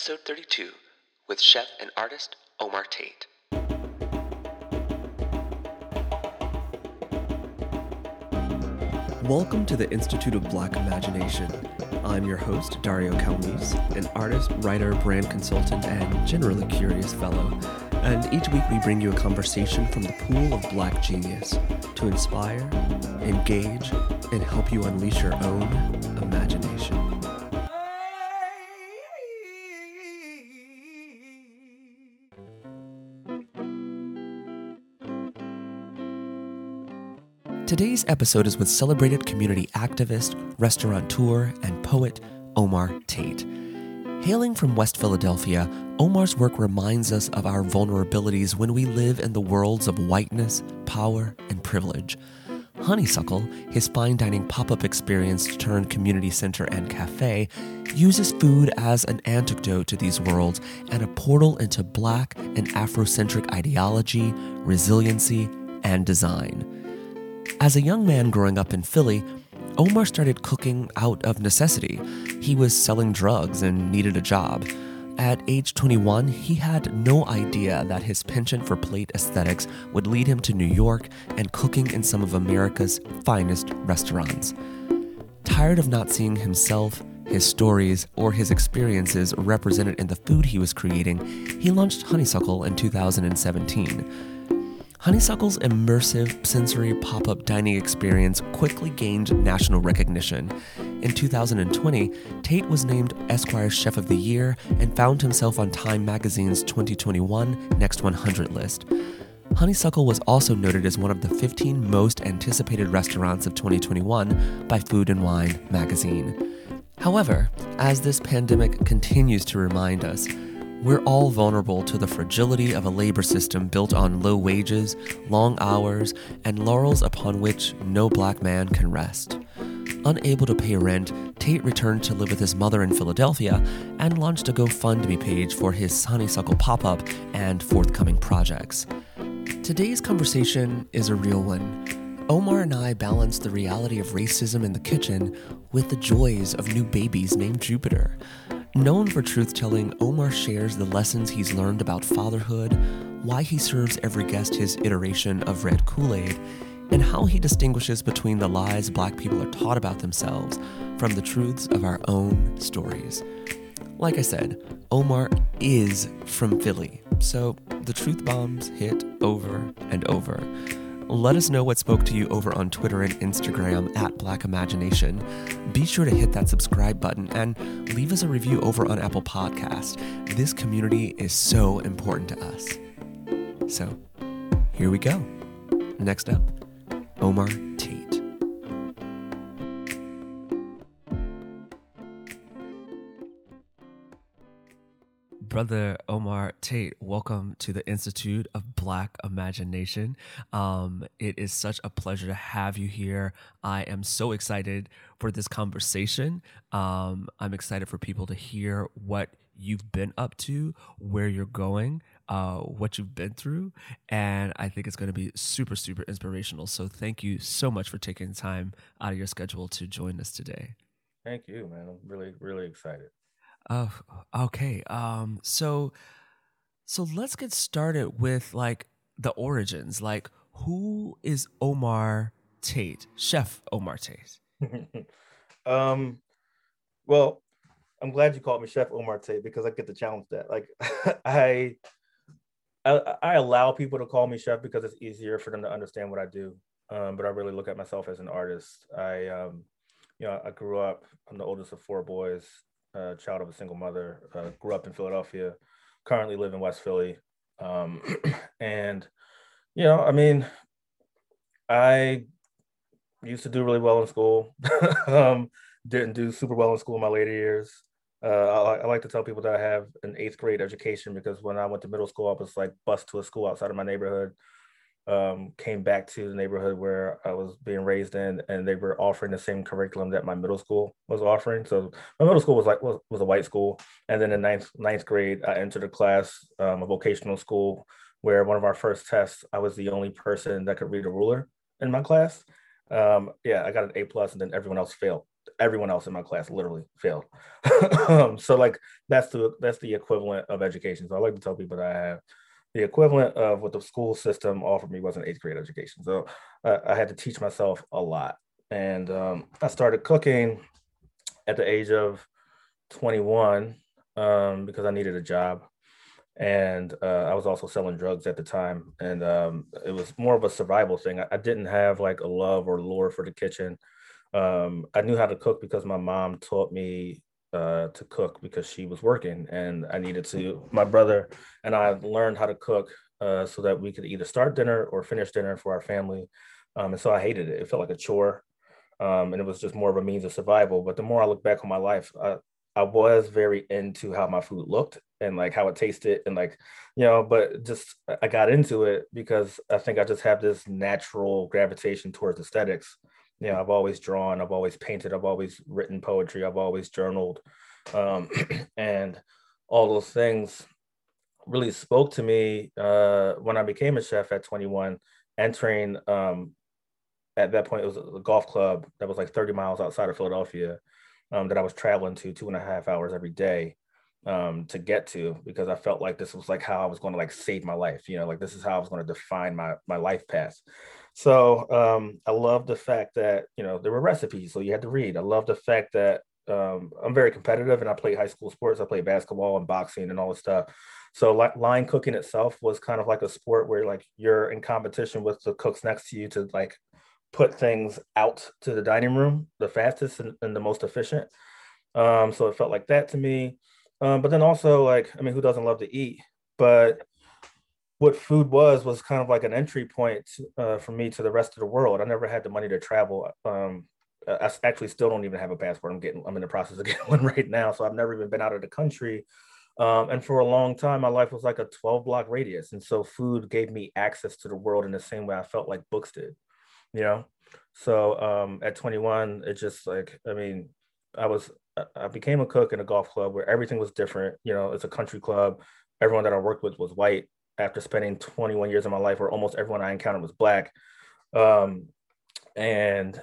episode 32 with chef and artist Omar Tate. Welcome to the Institute of Black Imagination. I'm your host, Dario Calmese, an artist, writer, brand consultant, and generally curious fellow. And each week we bring you a conversation from the pool of black genius to inspire, engage, and help you unleash your own imagination. Today's episode is with celebrated community activist, restaurateur, and poet Omar Tate. Hailing from West Philadelphia, Omar's work reminds us of our vulnerabilities when we live in the worlds of whiteness, power, and privilege. Honeysuckle, his fine dining pop up experience turned community center and cafe, uses food as an antidote to these worlds and a portal into Black and Afrocentric ideology, resiliency, and design. As a young man growing up in Philly, Omar started cooking out of necessity. He was selling drugs and needed a job. At age 21, he had no idea that his penchant for plate aesthetics would lead him to New York and cooking in some of America's finest restaurants. Tired of not seeing himself, his stories, or his experiences represented in the food he was creating, he launched Honeysuckle in 2017. Honeysuckle's immersive sensory pop up dining experience quickly gained national recognition. In 2020, Tate was named Esquire's Chef of the Year and found himself on Time Magazine's 2021 Next 100 list. Honeysuckle was also noted as one of the 15 most anticipated restaurants of 2021 by Food and Wine magazine. However, as this pandemic continues to remind us, we're all vulnerable to the fragility of a labor system built on low wages, long hours, and laurels upon which no black man can rest. Unable to pay rent, Tate returned to live with his mother in Philadelphia and launched a GoFundMe page for his honeysuckle pop up and forthcoming projects. Today's conversation is a real one. Omar and I balance the reality of racism in the kitchen with the joys of new babies named Jupiter. Known for truth telling, Omar shares the lessons he's learned about fatherhood, why he serves every guest his iteration of red Kool Aid, and how he distinguishes between the lies black people are taught about themselves from the truths of our own stories. Like I said, Omar is from Philly, so the truth bombs hit over and over. Let us know what spoke to you over on Twitter and Instagram at Black Imagination. Be sure to hit that subscribe button and leave us a review over on Apple Podcast. This community is so important to us. So, here we go. Next up, Omar Brother Omar Tate, welcome to the Institute of Black Imagination. Um, it is such a pleasure to have you here. I am so excited for this conversation. Um, I'm excited for people to hear what you've been up to, where you're going, uh, what you've been through. And I think it's going to be super, super inspirational. So thank you so much for taking time out of your schedule to join us today. Thank you, man. I'm really, really excited. Oh, okay. Um, so, so let's get started with like the origins. Like, who is Omar Tate, Chef Omar Tate? um, well, I'm glad you called me Chef Omar Tate because I get to challenge that. Like, I, I, I allow people to call me chef because it's easier for them to understand what I do. Um, but I really look at myself as an artist. I, um, you know, I grew up. I'm the oldest of four boys uh, child of a single mother, uh, grew up in Philadelphia, currently live in West Philly. Um, and, you know, I mean, I used to do really well in school. um, didn't do super well in school in my later years. Uh, I, I, like to tell people that I have an eighth grade education because when I went to middle school, I was like bused to a school outside of my neighborhood um, came back to the neighborhood where I was being raised in, and they were offering the same curriculum that my middle school was offering. So my middle school was like was, was a white school, and then in ninth ninth grade, I entered a class, um, a vocational school, where one of our first tests, I was the only person that could read a ruler in my class. Um, yeah, I got an A plus, and then everyone else failed. everyone else in my class literally failed. so like that's the that's the equivalent of education. So I like to tell people that I have the equivalent of what the school system offered me was an eighth grade education. So uh, I had to teach myself a lot, and um, I started cooking at the age of 21 um, because I needed a job and uh, I was also selling drugs at the time, and um, it was more of a survival thing. I, I, didn't have like a love or lure for the kitchen. Um, I knew how to cook because my mom taught me uh, to cook because she was working, and I needed to. My brother and I learned how to cook uh, so that we could either start dinner or finish dinner for our family. Um, and so I hated it. It felt like a chore. Um, and it was just more of a means of survival. But the more I look back on my life, I, I was very into how my food looked and like how it tasted and like you know but just i got into it because i think i just have this natural gravitation towards aesthetics know i've always drawn i've always painted i've always written poetry i've always journaled um, and all those things really spoke to me uh, when i became a chef at 21 entering um, at that point it was a golf club that was like 30 miles outside of philadelphia um, that i was traveling to two and a half hours every day um, to get to because I felt like this was like how I was going to like save my life. You know, like this is how I was going to define my my life path. So um, I love the fact that you know there were recipes, so you had to read. I love the fact that um, I'm very competitive and I played high school sports. I played basketball and boxing and all this stuff. So like line cooking itself was kind of like a sport where like you're in competition with the cooks next to you to like put things out to the dining room the fastest and, and the most efficient. Um, so it felt like that to me. Um, but then also like, I mean, who doesn't love to eat? But what food was was kind of like an entry point uh, for me to the rest of the world. I never had the money to travel. Um, I actually still don't even have a passport. I'm getting, I'm in the process of getting one right now. So I've never even been out of the country. Um, and for a long time, my life was like a 12 block radius. And so food gave me access to the world in the same way I felt like books did, you know? So um, at 21, it just like, I mean, I was I became a cook in a golf club where everything was different. You know, it's a country club. Everyone that I worked with was white. After spending 21 years of my life, where almost everyone I encountered was black, um, and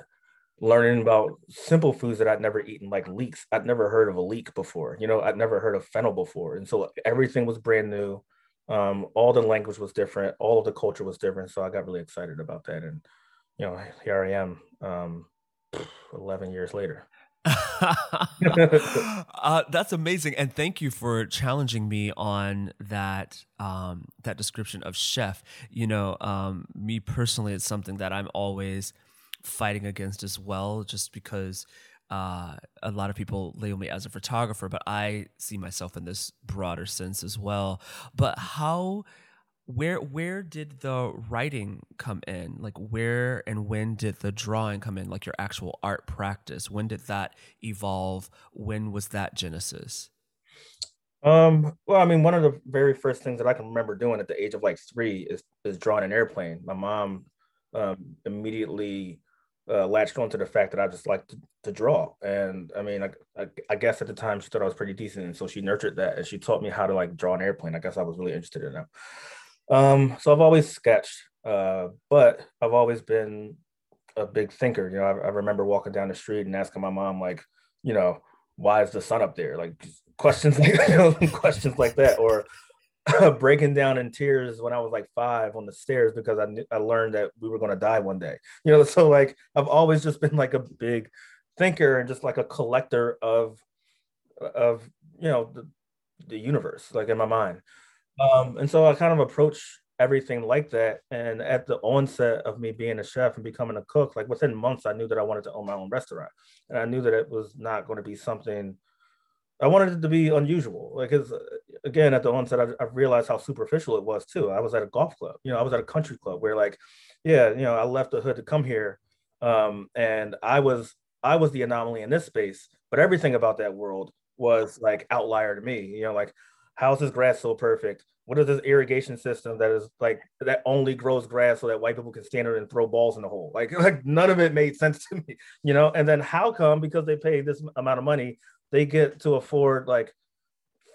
learning about simple foods that I'd never eaten, like leeks. I'd never heard of a leek before. You know, I'd never heard of fennel before, and so everything was brand new. Um, all the language was different. All of the culture was different. So I got really excited about that, and you know, here I am, um, 11 years later. uh, that's amazing, and thank you for challenging me on that um, that description of chef. You know, um, me personally, it's something that I'm always fighting against as well, just because uh, a lot of people label me as a photographer, but I see myself in this broader sense as well. But how where where did the writing come in like where and when did the drawing come in like your actual art practice when did that evolve when was that genesis um well i mean one of the very first things that i can remember doing at the age of like three is is drawing an airplane my mom um immediately uh, latched onto the fact that I just like to, to draw. And I mean, I, I, I, guess at the time she thought I was pretty decent. And so she nurtured that and she taught me how to like draw an airplane. I guess I was really interested in that. Um, so I've always sketched, uh, but I've always been a big thinker. You know, I, I, remember walking down the street and asking my mom, like, you know, why is the sun up there? Like questions like questions like that, or breaking down in tears when I was like five on the stairs because I knew, I learned that we were going to die one day. You know, so like I've always just been like a big thinker and just like a collector of of you know the, the universe, like in my mind. Um, and so I kind of approach everything like that. And at the onset of me being a chef and becoming a cook, like within months, I knew that I wanted to own my own restaurant. And I knew that it was not going to be something I wanted it to be unusual. Like, cause uh, again, at the onset, I, I realized how superficial it was too. I was at a golf club, you know, I was at a country club where like, yeah, you know, I left the hood to come here. Um, and I was, I was the anomaly in this space, but everything about that world was like outlier to me, you know, like how's this grass so perfect? What is this irrigation system that is like that only grows grass so that white people can stand it and throw balls in the hole? Like, like none of it made sense to me, you know. And then how come because they pay this amount of money, they get to afford like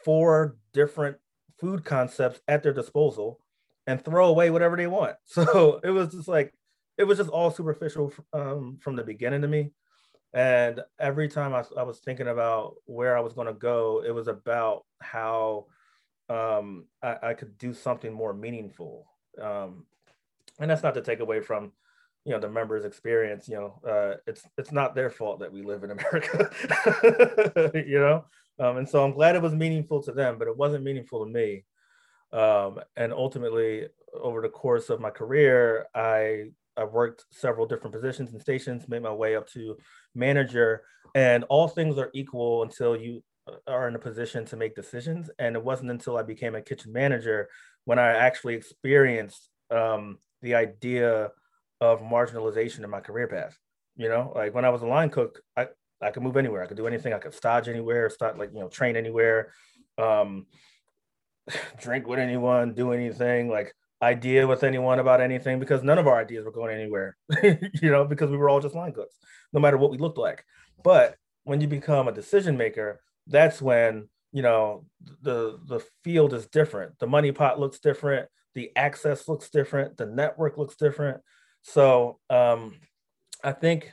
four different food concepts at their disposal and throw away whatever they want. So it was just like it was just all superficial um, from the beginning to me. And every time I, I was thinking about where I was going to go, it was about how um, I, I, could do something more meaningful. Um, and that's not to take away from you know the members experience you know uh, it's it's not their fault that we live in america you know um, and so i'm glad it was meaningful to them but it wasn't meaningful to me um, and ultimately over the course of my career i i worked several different positions and stations made my way up to manager and all things are equal until you are in a position to make decisions and it wasn't until i became a kitchen manager when i actually experienced um, the idea of marginalization in my career path. You know, like when I was a line cook, I, I could move anywhere. I could do anything. I could stage anywhere, start like, you know, train anywhere, um, drink with anyone, do anything, like idea with anyone about anything, because none of our ideas were going anywhere, you know, because we were all just line cooks, no matter what we looked like. But when you become a decision maker, that's when, you know, the the field is different. The money pot looks different the access looks different, the network looks different. So um, I think,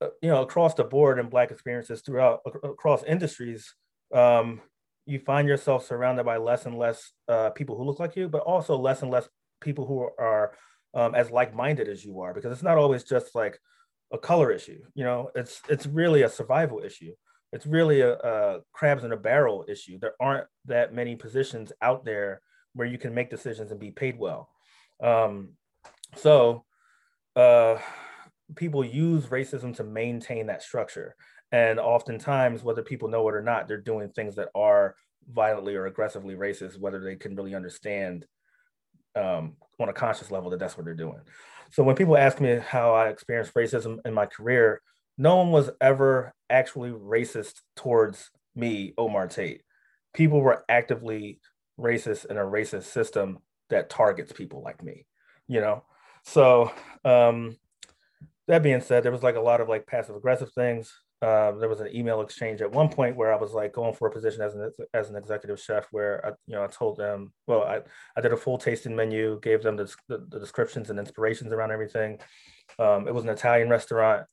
uh, you know, across the board in Black experiences throughout across industries, um, you find yourself surrounded by less and less uh, people who look like you, but also less and less people who are um, as like-minded as you are, because it's not always just like a color issue. You know, it's it's really a survival issue. It's really a, a crabs in a barrel issue. There aren't that many positions out there where you can make decisions and be paid well. Um, so uh, people use racism to maintain that structure. And oftentimes, whether people know it or not, they're doing things that are violently or aggressively racist, whether they can really understand um, on a conscious level that that's what they're doing. So when people ask me how I experienced racism in my career, no one was ever actually racist towards me, Omar Tate. People were actively racist in a racist system that targets people like me, you know? So um, that being said, there was like a lot of like passive aggressive things. Um, there was an email exchange at one point where I was like going for a position as an as an executive chef, where I, you know, I told them, well, I, I did a full tasting menu, gave them the, the, the descriptions and inspirations around everything. Um, it was an Italian restaurant.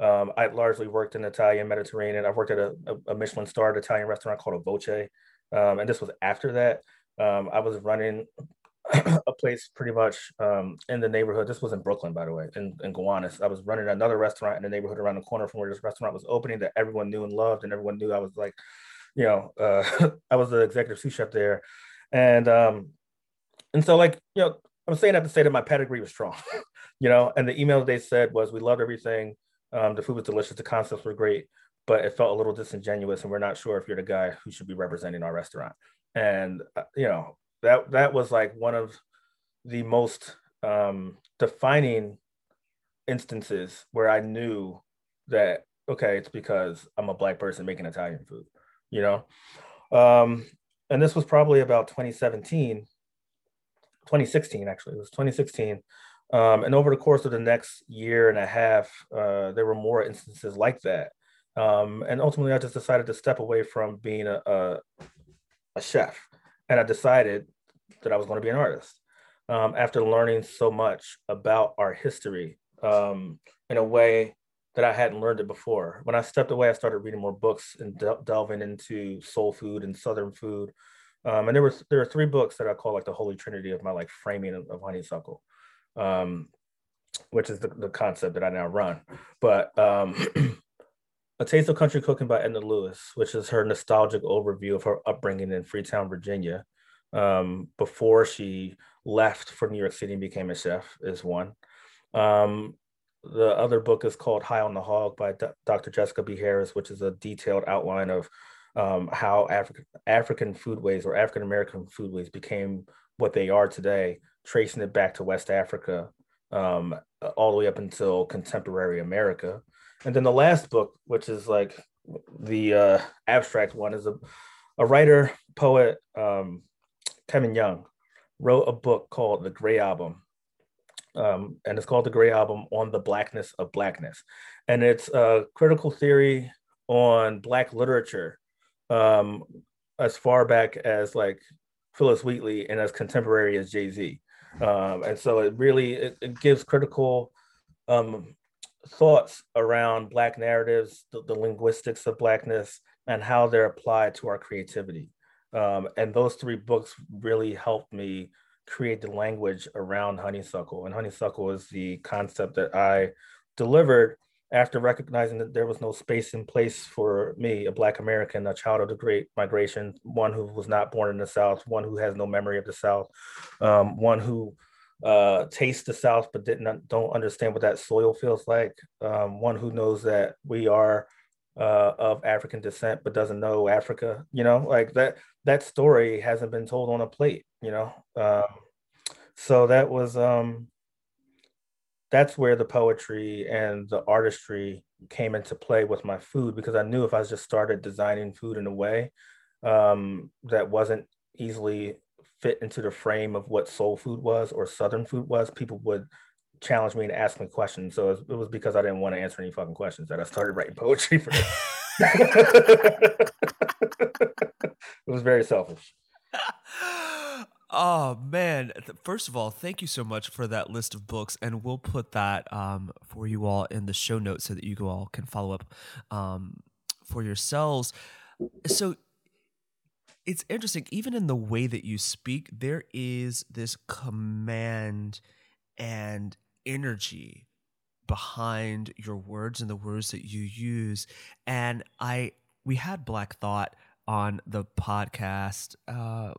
Um, I largely worked in Italian Mediterranean. I've worked at a, a Michelin starred Italian restaurant called a Voce. Um, and this was after that. Um, I was running a place pretty much um, in the neighborhood. This was in Brooklyn, by the way, in, in Gowanus. I was running another restaurant in the neighborhood around the corner from where this restaurant was opening that everyone knew and loved, and everyone knew I was like, you know, uh, I was the executive sous chef there, and um, and so like you know, I'm saying that to say that my pedigree was strong, you know, and the email they said was we loved everything, um, the food was delicious, the concepts were great, but it felt a little disingenuous, and we're not sure if you're the guy who should be representing our restaurant and uh, you know that that was like one of the most um, defining instances where I knew that okay, it's because I'm a black person making Italian food, you know. Um, and this was probably about 2017, 2016 actually. It was 2016. Um, and over the course of the next year and a half, uh, there were more instances like that. Um, and ultimately, I just decided to step away from being a, a, a chef, and I decided that I was going to be an artist. Um, after learning so much about our history um, in a way that I hadn't learned it before. When I stepped away, I started reading more books and de- delving into soul food and Southern food. Um, and there were there are three books that I call like the holy trinity of my like framing of, of honeysuckle, um, which is the, the concept that I now run. But um, A Taste of Country Cooking by Edna Lewis, which is her nostalgic overview of her upbringing in Freetown, Virginia, um, before she left for New York City and became a chef, is one. Um, the other book is called High on the Hog by D- Dr. Jessica B. Harris, which is a detailed outline of um, how African African foodways or African American foodways became what they are today, tracing it back to West Africa um, all the way up until contemporary America. And then the last book, which is like the uh, abstract one, is a, a writer, poet, um, Kevin Young, wrote a book called The Grey Album. Um, and it's called The Grey Album on the Blackness of Blackness. And it's a critical theory on Black literature um, as far back as like Phillis Wheatley and as contemporary as Jay Z. Um, and so it really it, it gives critical um, thoughts around Black narratives, the, the, linguistics of Blackness, and how they're applied to our creativity. Um, and those three books really helped me create the language around honeysuckle. And honeysuckle is the concept that I delivered after recognizing that there was no space in place for me, a Black American, a child of the Great Migration, one who was not born in the South, one who has no memory of the South, um, one who uh, tastes the South but didn't don't understand what that soil feels like, um, one who knows that we are uh, of African descent but doesn't know Africa. You know, like that that story hasn't been told on a plate. You know, um, so that was um, that's where the poetry and the artistry came into play with my food because I knew if I just started designing food in a way um, that wasn't easily fit into the frame of what soul food was or southern food was, people would challenge me and ask me questions. So it was because I didn't want to answer any fucking questions that I started writing poetry for it was very selfish. Oh man! First of all, thank you so much for that list of books, and we'll put that um, for you all in the show notes so that you all can follow up um, for yourselves. So it's interesting, even in the way that you speak, there is this command and energy behind your words and the words that you use. And I we had Black Thought on the podcast. Uh,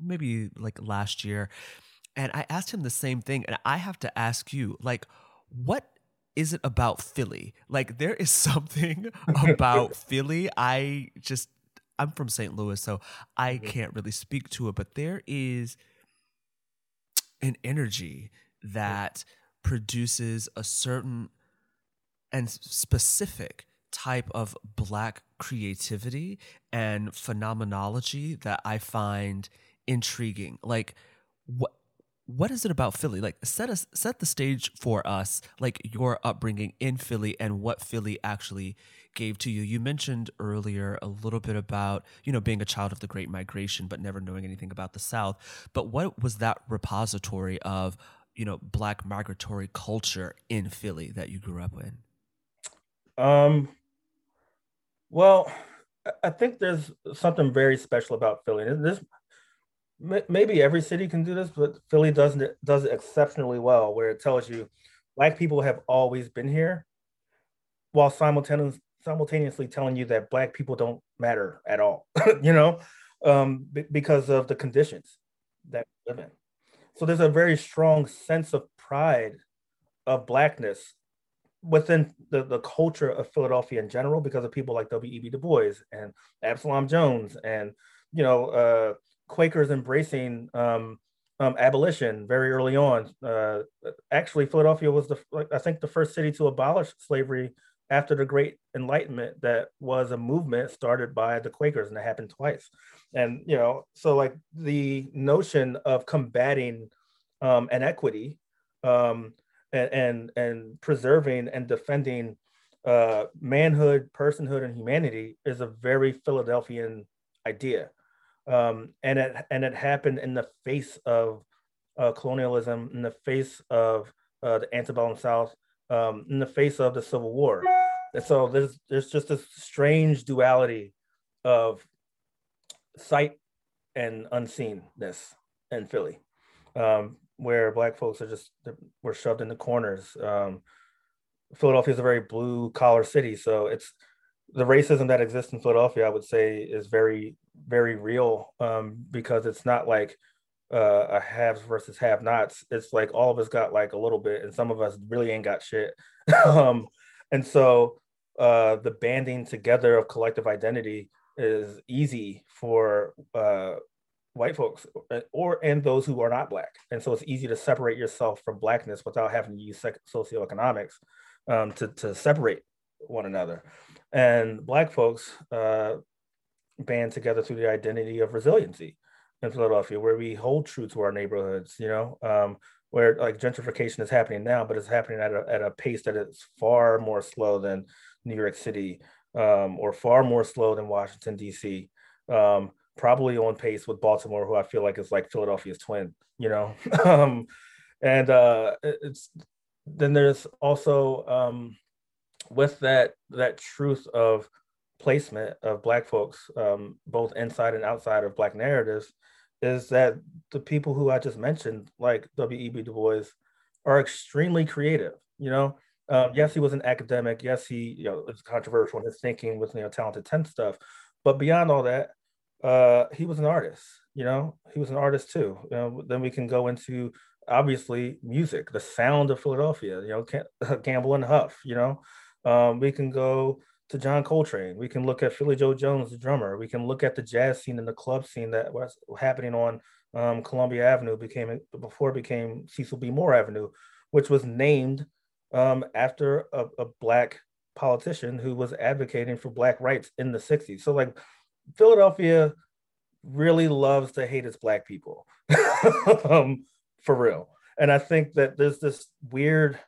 maybe like last year and I asked him the same thing and I have to ask you like what is it about Philly? Like there is something about Philly I just I'm from St. Louis so I mm-hmm. can't really speak to it but there is an energy that produces a certain and specific type of black creativity and phenomenology that I find intriguing. Like what what is it about Philly? Like set us set the stage for us, like your upbringing in Philly and what Philly actually gave to you. You mentioned earlier a little bit about, you know, being a child of the Great Migration but never knowing anything about the South. But what was that repository of, you know, black migratory culture in Philly that you grew up in? Um well, I think there's something very special about Philly. This maybe every city can do this, but Philly does it does it exceptionally well, where it tells you black people have always been here, while simultaneously simultaneously telling you that black people don't matter at all. you know, um, b- because of the conditions that we live in. So there's a very strong sense of pride of blackness within the, the culture of Philadelphia in general because of people like W.E.B. Du Bois and Absalom Jones and you know uh, Quakers embracing um, um, abolition very early on. Uh, actually, Philadelphia was the I think the first city to abolish slavery after the Great Enlightenment. That was a movement started by the Quakers, and it happened twice. And you know, so like the notion of combating um, inequity um, and, and and preserving and defending uh, manhood, personhood, and humanity is a very Philadelphian idea um, and it and it happened in the face of uh, colonialism, in the face of uh, the antebellum South, um, in the face of the Civil War. And so there's there's just this strange duality of sight and unseenness in Philly, um, where Black folks are just we're shoved in the corners. Um, Philadelphia is a very blue collar city, so it's the racism that exists in Philadelphia. I would say is very very real um, because it's not like uh, a haves versus have nots. It's like all of us got like a little bit, and some of us really ain't got shit. um, and so uh, the banding together of collective identity is easy for uh, white folks uh, or and those who are not black. And so it's easy to separate yourself from blackness without having to use socioeconomics um, to, to separate one another. And black folks, uh, band together through the identity of resiliency in Philadelphia, where we hold true to our neighborhoods, you know, um, where like gentrification is happening now, but it's happening at a, at a pace that is far more slow than New York City um, or far more slow than Washington, D.C. Um, probably on pace with Baltimore, who I feel like is like Philadelphia's twin, you know. um, and uh, it's then there's also um, with that that truth of placement of black folks um, both inside and outside of black narratives is that the people who i just mentioned like w.e.b du bois are extremely creative you know? Um, yes he was an academic. Yes he you know it's controversial in his thinking with you know talented 10 stuff. But beyond all that uh, he was an artist you know? He was an artist too. You know then we can go into obviously music the sound of philadelphia you know Gamble and Huff you know? Um, we can go to John Coltrane. We can look at Philly Joe Jones, the drummer. We can look at the jazz scene and the club scene that was happening on um, Columbia Avenue became before it became Cecil B. Moore Avenue, which was named um, after a, a, black politician who was advocating for black rights in the 60s. So like Philadelphia really loves to hate its black people um, for real. And I think that there's this weird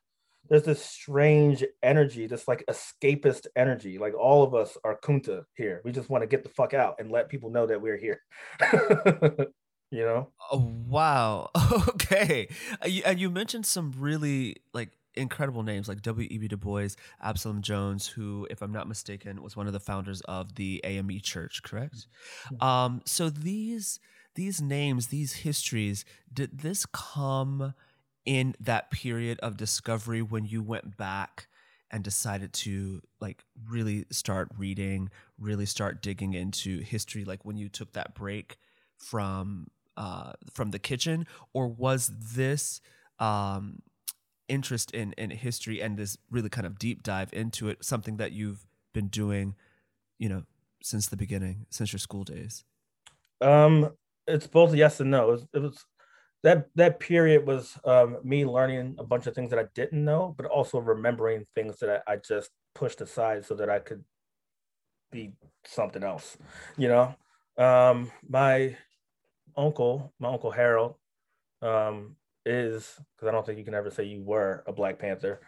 there's this strange energy, this like escapist energy. Like all of us are Kunta here. We just want to get the fuck out and let people know that we're here. you know? Oh, wow. Okay. Uh, and you mentioned some really like incredible names like W.E.B. Du Bois, Absalom Jones, who, if I'm not mistaken, was one of the founders of the AME Church, correct? Mm-hmm. Um, so these these names, these histories, did this come in that period of discovery when you went back and decided to like really start reading, really start digging into history like when you took that break from uh from the kitchen or was this um interest in in history and this really kind of deep dive into it something that you've been doing, you know, since the beginning, since your school days? Um it's both yes and no. It was, it was that that period was um, me learning a bunch of things that I didn't know, but also remembering things that I, I, just pushed aside so that I could be something else. You know, um, my uncle, my uncle Harold, um, is because I don't think you can ever say you were a Black Panther.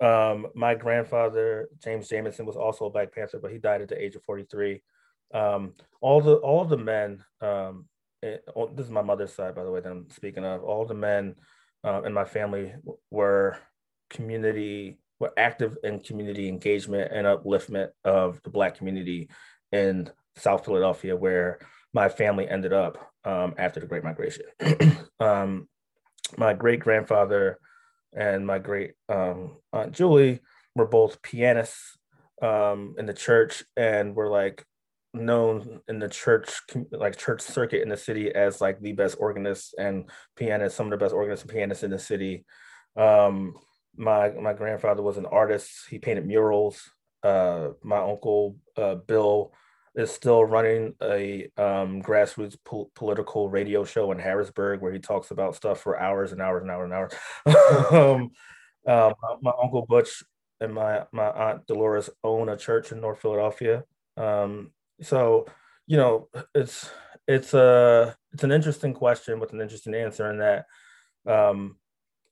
Um, my grandfather James Jameson was also a Black Panther, but he died at the age of forty three. Um, all the all the men um, it, oh, this is my mother's side, by the way, that I'm speaking of. All the men uh, in my family were community, were active in community engagement and upliftment of the Black community in South Philadelphia, where my family ended up um, after the Great Migration. um, my great grandfather and my great um, aunt Julie were both pianists um, in the church and were like known in the church like church circuit in the city as like the best organist and pianist some of the best organists and pianists in the city um my my grandfather was an artist he painted murals uh my uncle uh bill is still running a um, grassroots po- political radio show in Harrisburg where he talks about stuff for hours and hours and hours and hours. um, uh, my, my, uncle Butch and my my aunt Dolores own a church in North Philadelphia. Um, so, you know, it's it's a it's an interesting question with an interesting answer in that um,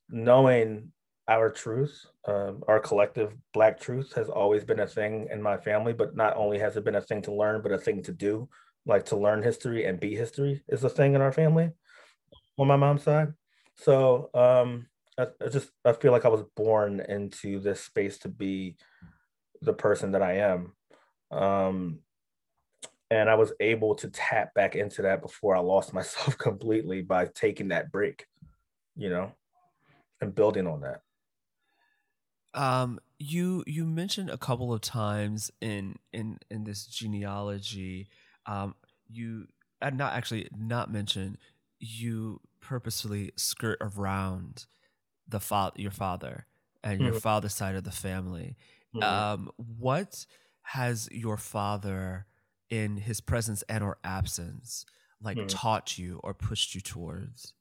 knowing our truth, uh, our collective Black truth, has always been a thing in my family. But not only has it been a thing to learn, but a thing to do. Like to learn history and be history is a thing in our family on my mom's side. So um, I, I just I feel like I was born into this space to be the person that I am. Um, and I was able to tap back into that before I lost myself completely by taking that break, you know, and building on that. Um, you you mentioned a couple of times in in in this genealogy, um, you not actually not mentioned you purposefully skirt around the father your father and your mm-hmm. father's side of the family. Mm-hmm. Um, what has your father in his presence and or absence like hmm. taught you or pushed you towards?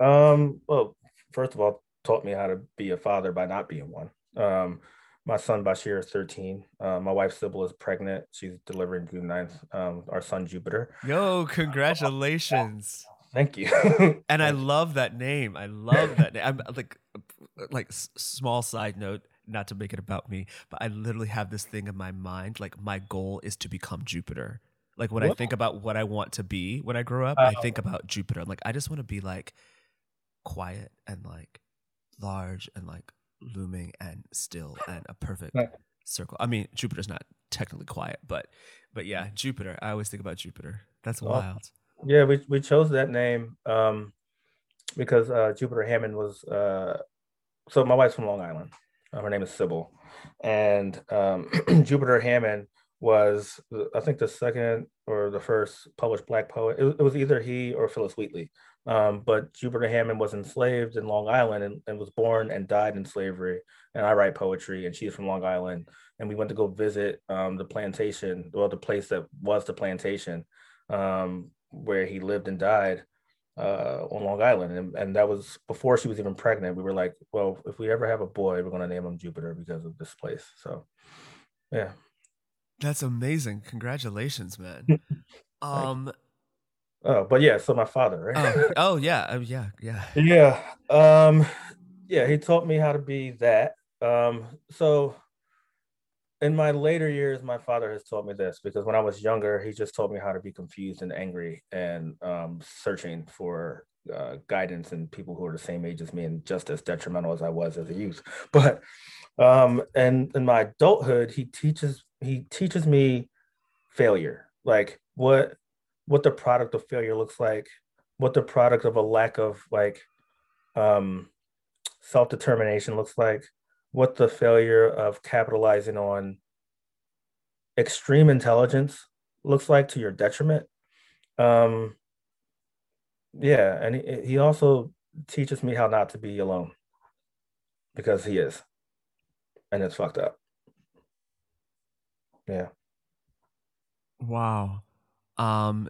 Um, well, first of all, taught me how to be a father by not being one. Um, my son Bashir is 13. Uh, my wife Sybil is pregnant. She's delivering June 9th. Um, our son Jupiter. Yo, congratulations. Thank you. and I love that name. I love that name. I'm like like small side note not to make it about me, but I literally have this thing in my mind. Like my goal is to become Jupiter. Like when I think about what I want to be when I grow up, uh, I think about Jupiter. I'm like I just want to be like quiet and like large and like looming and still and a perfect right. circle. I mean, Jupiter's not technically quiet, but but yeah, Jupiter. I always think about Jupiter. That's well, wild. Yeah, we we chose that name um, because uh, Jupiter Hammon was uh, so my wife's from Long Island. Uh, her name is Sybil, and um, Jupiter Hammon was I think the second or the first published black poet. It, it was either he or Phillis Wheatley. Um, but Jupiter Hammon was enslaved in Long Island and, and was born and died in slavery. And I write poetry, and she's from Long Island. And we went to go visit um, the plantation, well, the place that was the plantation um, where he lived and died uh, on Long Island. And, and that was before she was even pregnant. We were like, well, if we ever have a boy, we're going to name him Jupiter because of this place. So, yeah. That's amazing. Congratulations, man. um, Oh, but yeah, so my father, right? Oh, oh yeah, oh, yeah, yeah. Yeah. Um, yeah, he taught me how to be that. Um, so in my later years, my father has taught me this because when I was younger, he just taught me how to be confused and angry and um, searching for uh, guidance and people who are the same age as me and just as detrimental as I was as a youth. But um, and in my adulthood, he teaches he teaches me failure, like what what the product of failure looks like, what the product of a lack of like um, self determination looks like, what the failure of capitalizing on extreme intelligence looks like to your detriment. Um, yeah, and he, he also teaches me how not to be alone because he is, and it's fucked up. Yeah. Wow. Um,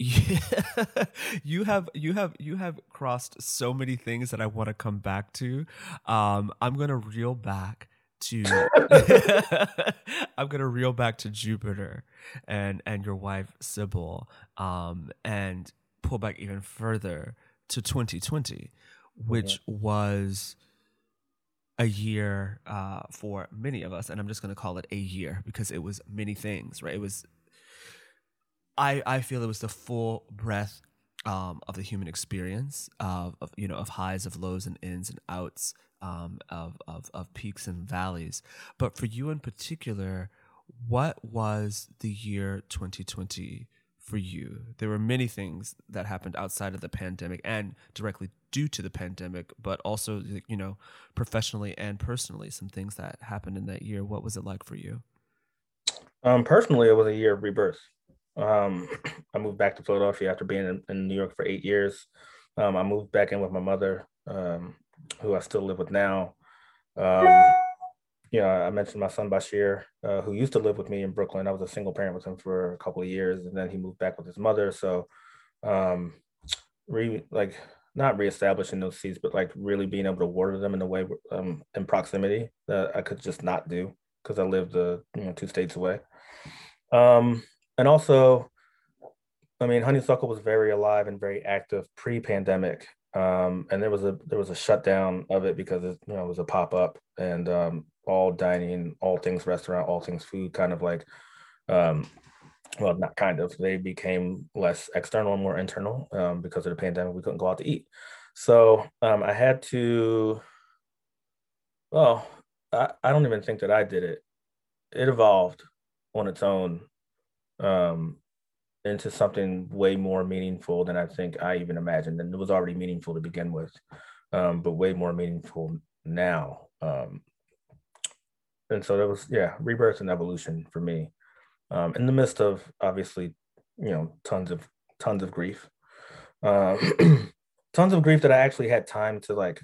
you have you have you have crossed so many things that I want to come back to. Um, I'm gonna reel back to I'm gonna reel back to Jupiter and and your wife Sybil, um, and pull back even further to 2020, which okay. was a year uh, for many of us, and I'm just gonna call it a year because it was many things, right? It was I I feel it was the full breadth um, of the human experience of, of, you know of highs of lows and ins and outs um, of, of of peaks and valleys. But for you in particular, what was the year 2020 for you? There were many things that happened outside of the pandemic and directly due to the pandemic, but also you know professionally and personally, some things that happened in that year. What was it like for you? Um, personally, it was a year of rebirth. Um, I moved back to Philadelphia after being in, in New York for eight years. Um, I moved back in with my mother, um, who I still live with now. Um, you know, I mentioned my son Bashir, uh, who used to live with me in Brooklyn. I was a single parent with him for a couple of years, and then he moved back with his mother. So, um, re like not reestablishing those seats, but like really being able to water them in a way um, in proximity that I could just not do because I lived uh, you know two states away. Um, and also, I mean, Honeysuckle was very alive and very active pre-pandemic, um, and there was a there was a shutdown of it because it, you know it was a pop up and um, all dining, all things restaurant, all things food, kind of like, um, well, not kind of, they became less external and more internal um, because of the pandemic. We couldn't go out to eat, so um, I had to. Well, I, I don't even think that I did it. It evolved on its own um, into something way more meaningful than I think I even imagined. And it was already meaningful to begin with, um, but way more meaningful now. Um, and so there was, yeah, rebirth and evolution for me um, in the midst of obviously, you know, tons of tons of grief, uh, tons of grief that I actually had time to like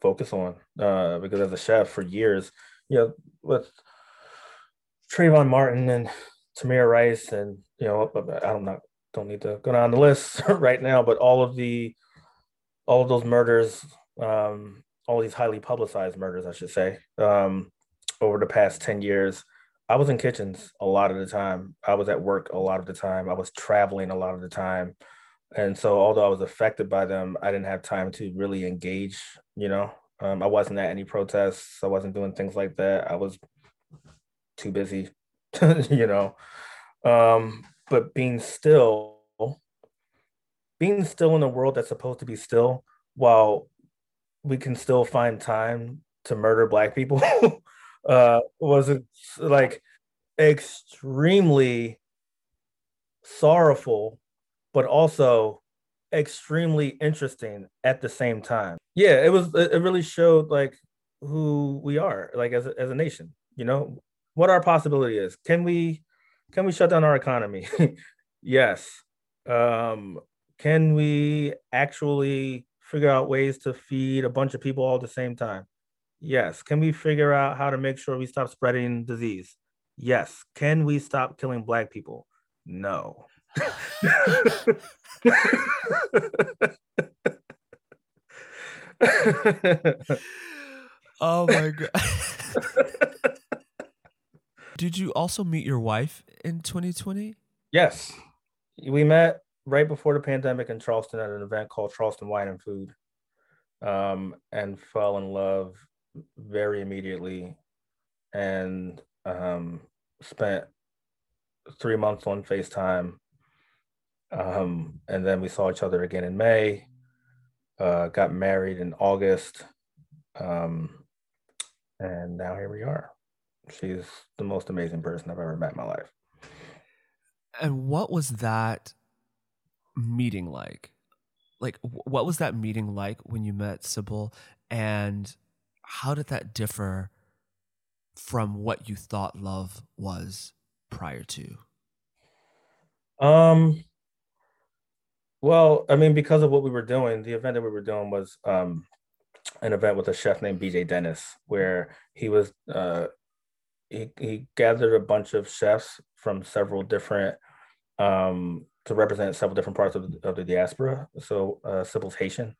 focus on uh, because as a chef for years, you know, with Trayvon Martin and Tamir Rice, and you know, I don't not don't need to go down the list right now, but all of the all of those murders, um, all these highly publicized murders, I should say, um, over the past ten years. I was in kitchens a lot of the time. I was at work a lot of the time. I was traveling a lot of the time. And so, although I was affected by them, I didn't have time to really engage. You know, um, I wasn't at any protests. I wasn't doing things like that. I was too busy you know. Um, but being still, being still in a world that's supposed to be still, while we can still find time to murder black people uh was like extremely sorrowful but also extremely interesting at the same time yeah it was it really showed like who we are like as a, as a nation you know what our possibility is can we can we shut down our economy yes um can we actually figure out ways to feed a bunch of people all at the same time? Yes. Can we figure out how to make sure we stop spreading disease? Yes. Can we stop killing black people? No. oh my god. Did you also meet your wife in 2020? Yes. We met right before the pandemic in Charleston at an event called Charleston Wine and Food, um, and fell in love very immediately, and um, spent three months on Facetime, um, and then we saw each other again in May. Uh, got married in August, um, and now here we are. She's the most amazing person I've ever met in my life. And what was that meeting like? Like, what was that meeting like when you met Cybille, and how did that differ from what you thought love was prior to? Um. Well, I mean, because of what we were doing, the event that we were doing was um, an event with a chef named BJ Dennis, where he was uh, he he gathered a bunch of chefs from several different um, to represent several different parts of, of the diaspora. So uh, Cybille's Haitian.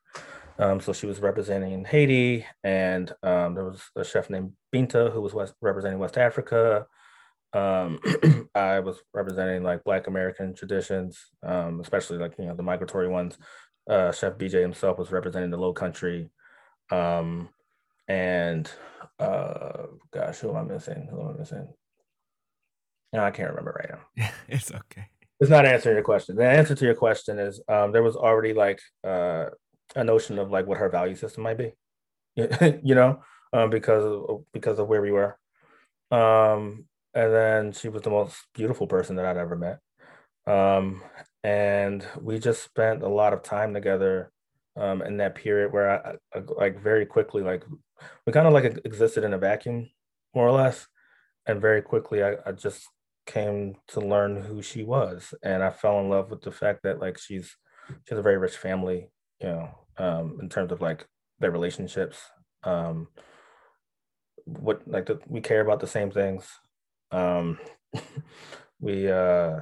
Um, so she was representing Haiti, and um, there was a chef named Binta who was West, representing West Africa. Um, I was representing like Black American traditions, um, especially like you know the migratory ones. Uh, chef BJ himself was representing the Low Country, um, and uh, gosh, who am I missing? Who am I missing? No, I can't remember right now. it's okay it's not answering your question. The answer to your question is um, there was already like uh, a notion of like what her value system might be, you know, um, because of because of where we were. Um, and then she was the most beautiful person that I'd ever met. Um, and we just spent a lot of time together um, in that period where I, I like very quickly like we kind of like existed in a vacuum more or less and very quickly I, I just came to learn who she was and i fell in love with the fact that like she's she has a very rich family you know um in terms of like their relationships um what like the, we care about the same things um we uh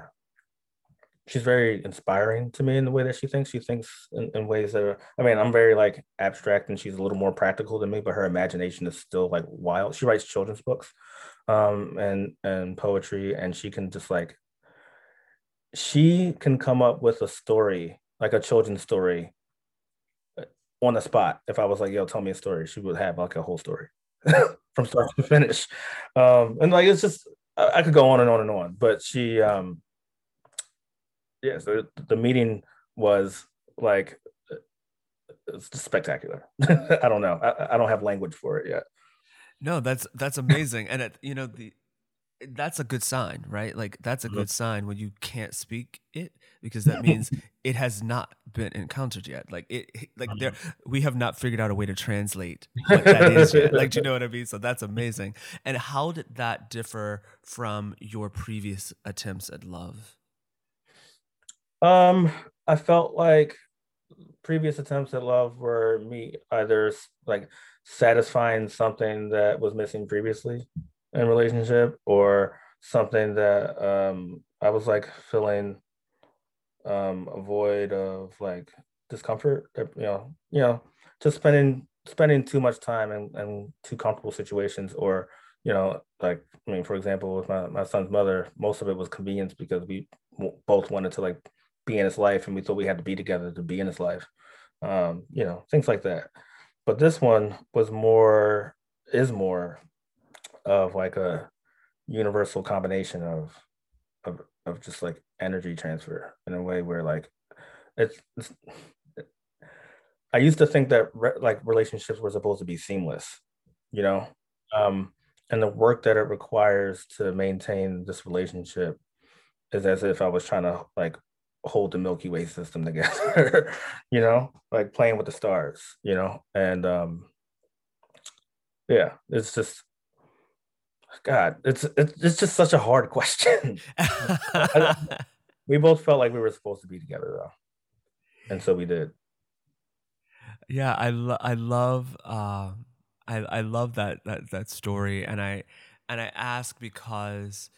she's very inspiring to me in the way that she thinks she thinks in, in ways that are i mean i'm very like abstract and she's a little more practical than me but her imagination is still like wild she writes children's books um, and and poetry, and she can just like she can come up with a story like a children's story uh, on the spot. If I was like, "Yo, tell me a story," she would have like a whole story from start to finish. Um, and like it's just I, I, could go on and on and on, but she, um, yeah. So the meeting was like it's spectacular. I don't know. I, I don't have language for it yet. No, that's that's amazing, and it, you know the that's a good sign, right? Like that's a good sign when you can't speak it because that means it has not been encountered yet. Like it, like there, uh-huh. we have not figured out a way to translate what that is yet. Like, do you know what I mean? So that's amazing. And how did that differ from your previous attempts at love? Um, I felt like previous attempts at love were me either like satisfying something that was missing previously in relationship or something that um, I was like feeling um, a void of like discomfort, you know, you know, just spending spending too much time in, in too comfortable situations or you know like i mean for example with my, my son's mother most of it was convenience because we both wanted to like be in his life and we thought we had to be together to be in his life. Um you know things like that. But this one was more is more of like a universal combination of of of just like energy transfer in a way where like it's, it's I used to think that re- like relationships were supposed to be seamless, you know, um, and the work that it requires to maintain this relationship is as if I was trying to like hold the Milky Way system together, you know, like playing with the stars, you know, and um, yeah, it's just God, it's it's, it's just such a hard question. we both felt like we were supposed to be together though, and so we did. Yeah, I lo- I love uh, I I love that that that story, and I and I ask because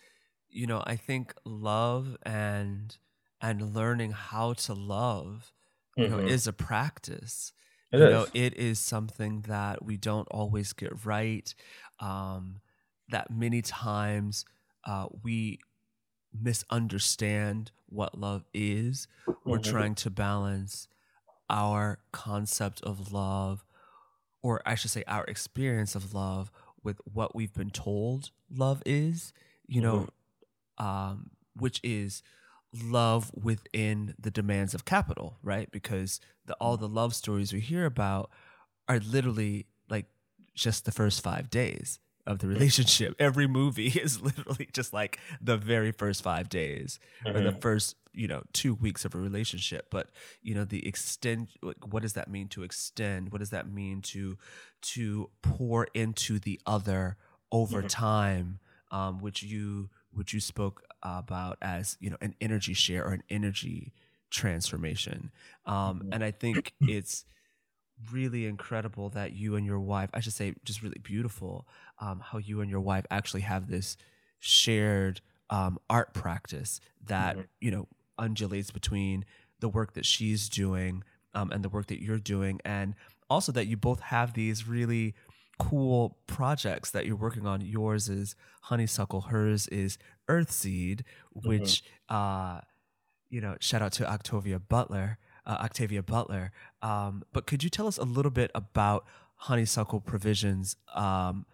you know I think love and and learning how to love you mm-hmm. know is a practice. It you is. know, it is something that we don't always get right. Um, that many times uh, we misunderstand what love is. Mm-hmm. We're trying to balance our concept of love, or I should say, our experience of love, with what we've been told love is. You know, mm-hmm. um, which is love within the demands of capital, right? Because the, all the love stories we hear about are literally like just the first five days of the relationship. Every movie is literally just like the very first five days mm-hmm. or the mm-hmm. first, you know, two weeks of a relationship. But you know, the extend. What does that mean to extend? What does that mean to to pour into the other over mm-hmm. time? Um, which you which you spoke about as you know an energy share or an energy transformation. Um, mm-hmm. and I think it's really incredible that you and your wife, I should say, just really beautiful, um, how you and your wife actually have this shared um, art practice that, mm-hmm. you know, undulates between the work that she's doing um, and the work that you're doing. And also that you both have these really cool projects that you're working on. Yours is Honeysuckle, hers is Earthseed, which, mm-hmm. uh, you know, shout out to Octavia Butler uh, Octavia Butler. Um, but could you tell us a little bit about Honeysuckle Provisions um,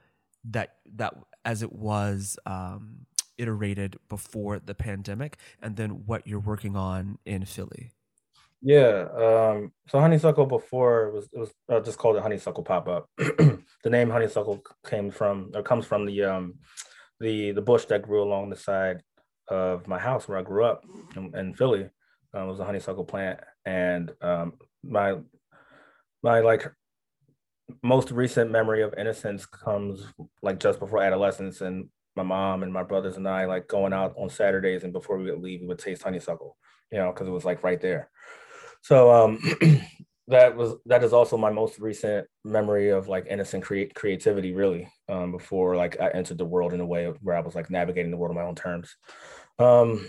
that that as it was um, iterated before the pandemic, and then what you're working on in Philly? Yeah, um, so Honeysuckle before was it was uh, just called a Honeysuckle Pop Up. the name Honeysuckle came from or comes from the um, the the bush that grew along the side of my house where I grew up in, in Philly. Uh, it was a honeysuckle plant, and um, my my like most recent memory of innocence comes like just before adolescence and my mom and my brothers and I like going out on Saturdays and before we would leave we would taste honeysuckle you know because it was like right there so um that was that is also my most recent memory of like innocent create creativity really um before like I entered the world in a way where I was like navigating the world on my own terms um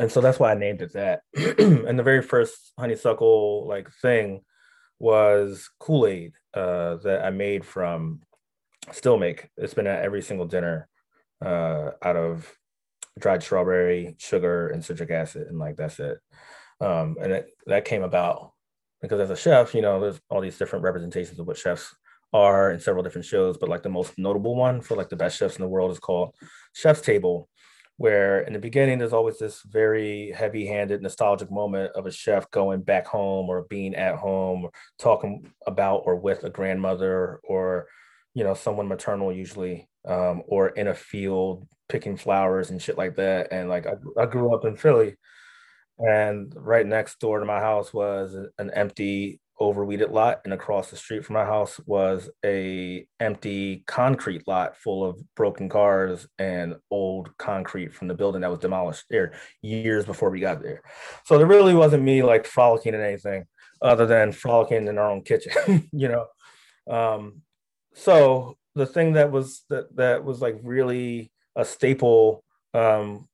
and so that's why I named it that. and the very first honeysuckle like thing was Kool Aid uh, that I made from Still Make. It's been at every single dinner uh, out of dried strawberry, sugar, and citric acid, and like that's it. Um, and it, that came about because as a chef, you know, there's all these different representations of what chefs are in several different shows, but like the most notable one for like the best chefs in the world is called Chef's Table where in the beginning there's always this very heavy-handed nostalgic moment of a chef going back home or being at home or talking about or with a grandmother or you know someone maternal usually um, or in a field picking flowers and shit like that. And like I, I grew up in philly and right next door to my house was an empty overweeded lot and across the street from my house was a empty concrete lot full of broken cars and old concrete from the building that was demolished there years before we got there. So there really wasn't me like frolicking in anything other than frolicking in our own kitchen you know? Um, so the thing that was that that was like really a staple um,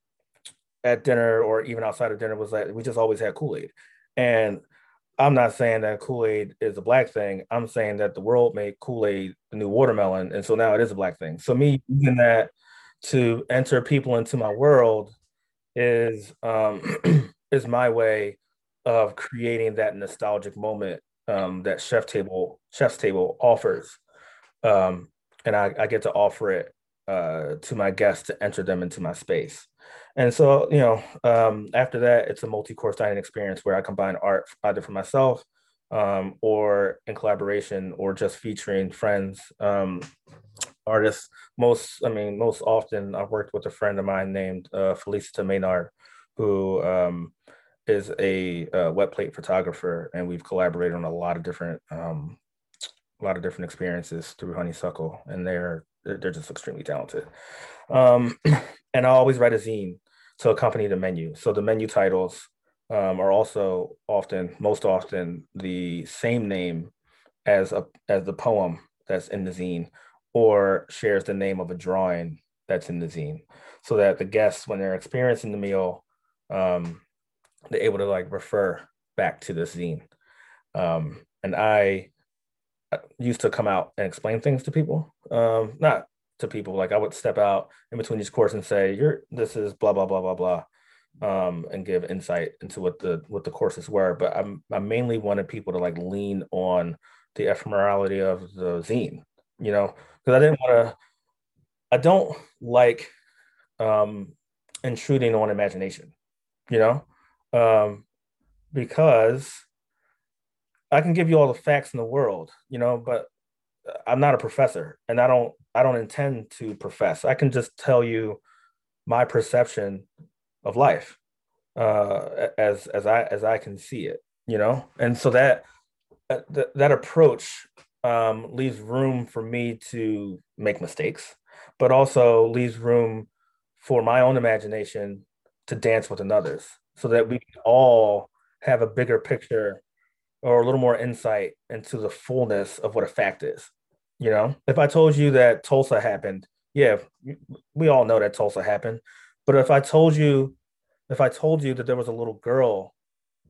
at dinner or even outside of dinner was that we just always had kool-aid and I'm not saying that Kool Aid is a black thing. I'm saying that the world made Kool Aid the new watermelon, and so now it is a black thing. So me using that to enter people into my world is um, is my way of creating that nostalgic moment um, that Chef Table Chef's Table offers, um, and I, I, get to offer it uh, to my guests to enter them into my space. And so, you know, um, after that, it's a multi-course dining experience where I combine art either for myself um, or in collaboration or just featuring friends um, artists. Most i mean most often i've worked with a friend of mine named uh, felicita maynard who um, is a, a wet plate photographer and we've collaborated on a lot of different um, a lot of different experiences through honeysuckle and they're they're just extremely talented. Um, and i always write a zine to accompany the menu so the menu titles um, are also often, most often, the same name as a as the poem that's in the zine, or shares the name of a drawing that's in the zine, so that the guests, when they're experiencing the meal, um, they're able to like refer back to this zine. Um, and I used to come out and explain things to people, um, not to people like I would step out in between each course and say, "You're this is blah blah blah blah blah." um, and give insight into what the what the courses were. But I'm I mainly wanted people to like lean on the ephemerality of the zine, you know, because I didn't want to. I don't like um, intruding on imagination, you know, um, because I can give you all the facts in the world, you know, but I'm not a professor, and I don't I don't intend to profess. I can just tell you my perception of life uh, as as I as I can see it, you know, and so that that, that approach um, leaves room for me to make mistakes, but also leaves room for my own imagination to dance with another's, so that we can all have a bigger picture or a little more insight into the fullness of what a fact is. You know, if I told you that Tulsa happened, yeah, we all know that Tulsa happened. But if I told you, if I told you that there was a little girl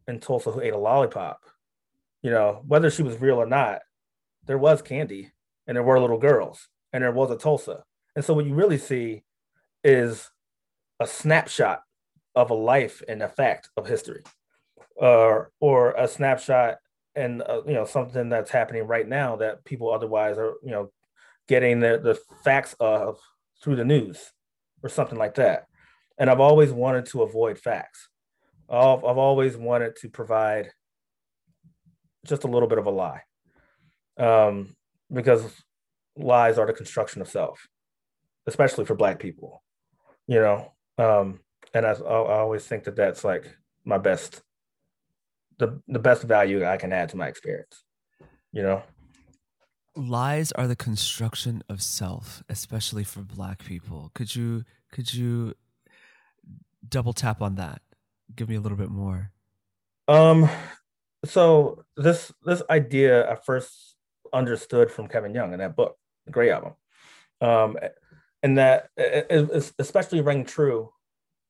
in Tulsa who ate a lollipop, you know, whether she was real or not, there was candy and there were little girls and there was a Tulsa. And so what you really see is a snapshot of a life and a fact of history, uh, or a snapshot and uh, you know something that's happening right now that people otherwise are you know getting the, the facts of through the news or something like that and I've always wanted to avoid facts. I've, I've always wanted to provide just a little bit of a lie, um, because lies are the construction of self, especially for Black people. You know, um, and I, I always think that that's like my best, the the best value I can add to my experience. You know. Lies are the construction of self, especially for Black people. Could you could you double tap on that. Give me a little bit more. Um, so this this idea I first understood from Kevin Young in that book, the Grey Album, um, and that is especially rang true,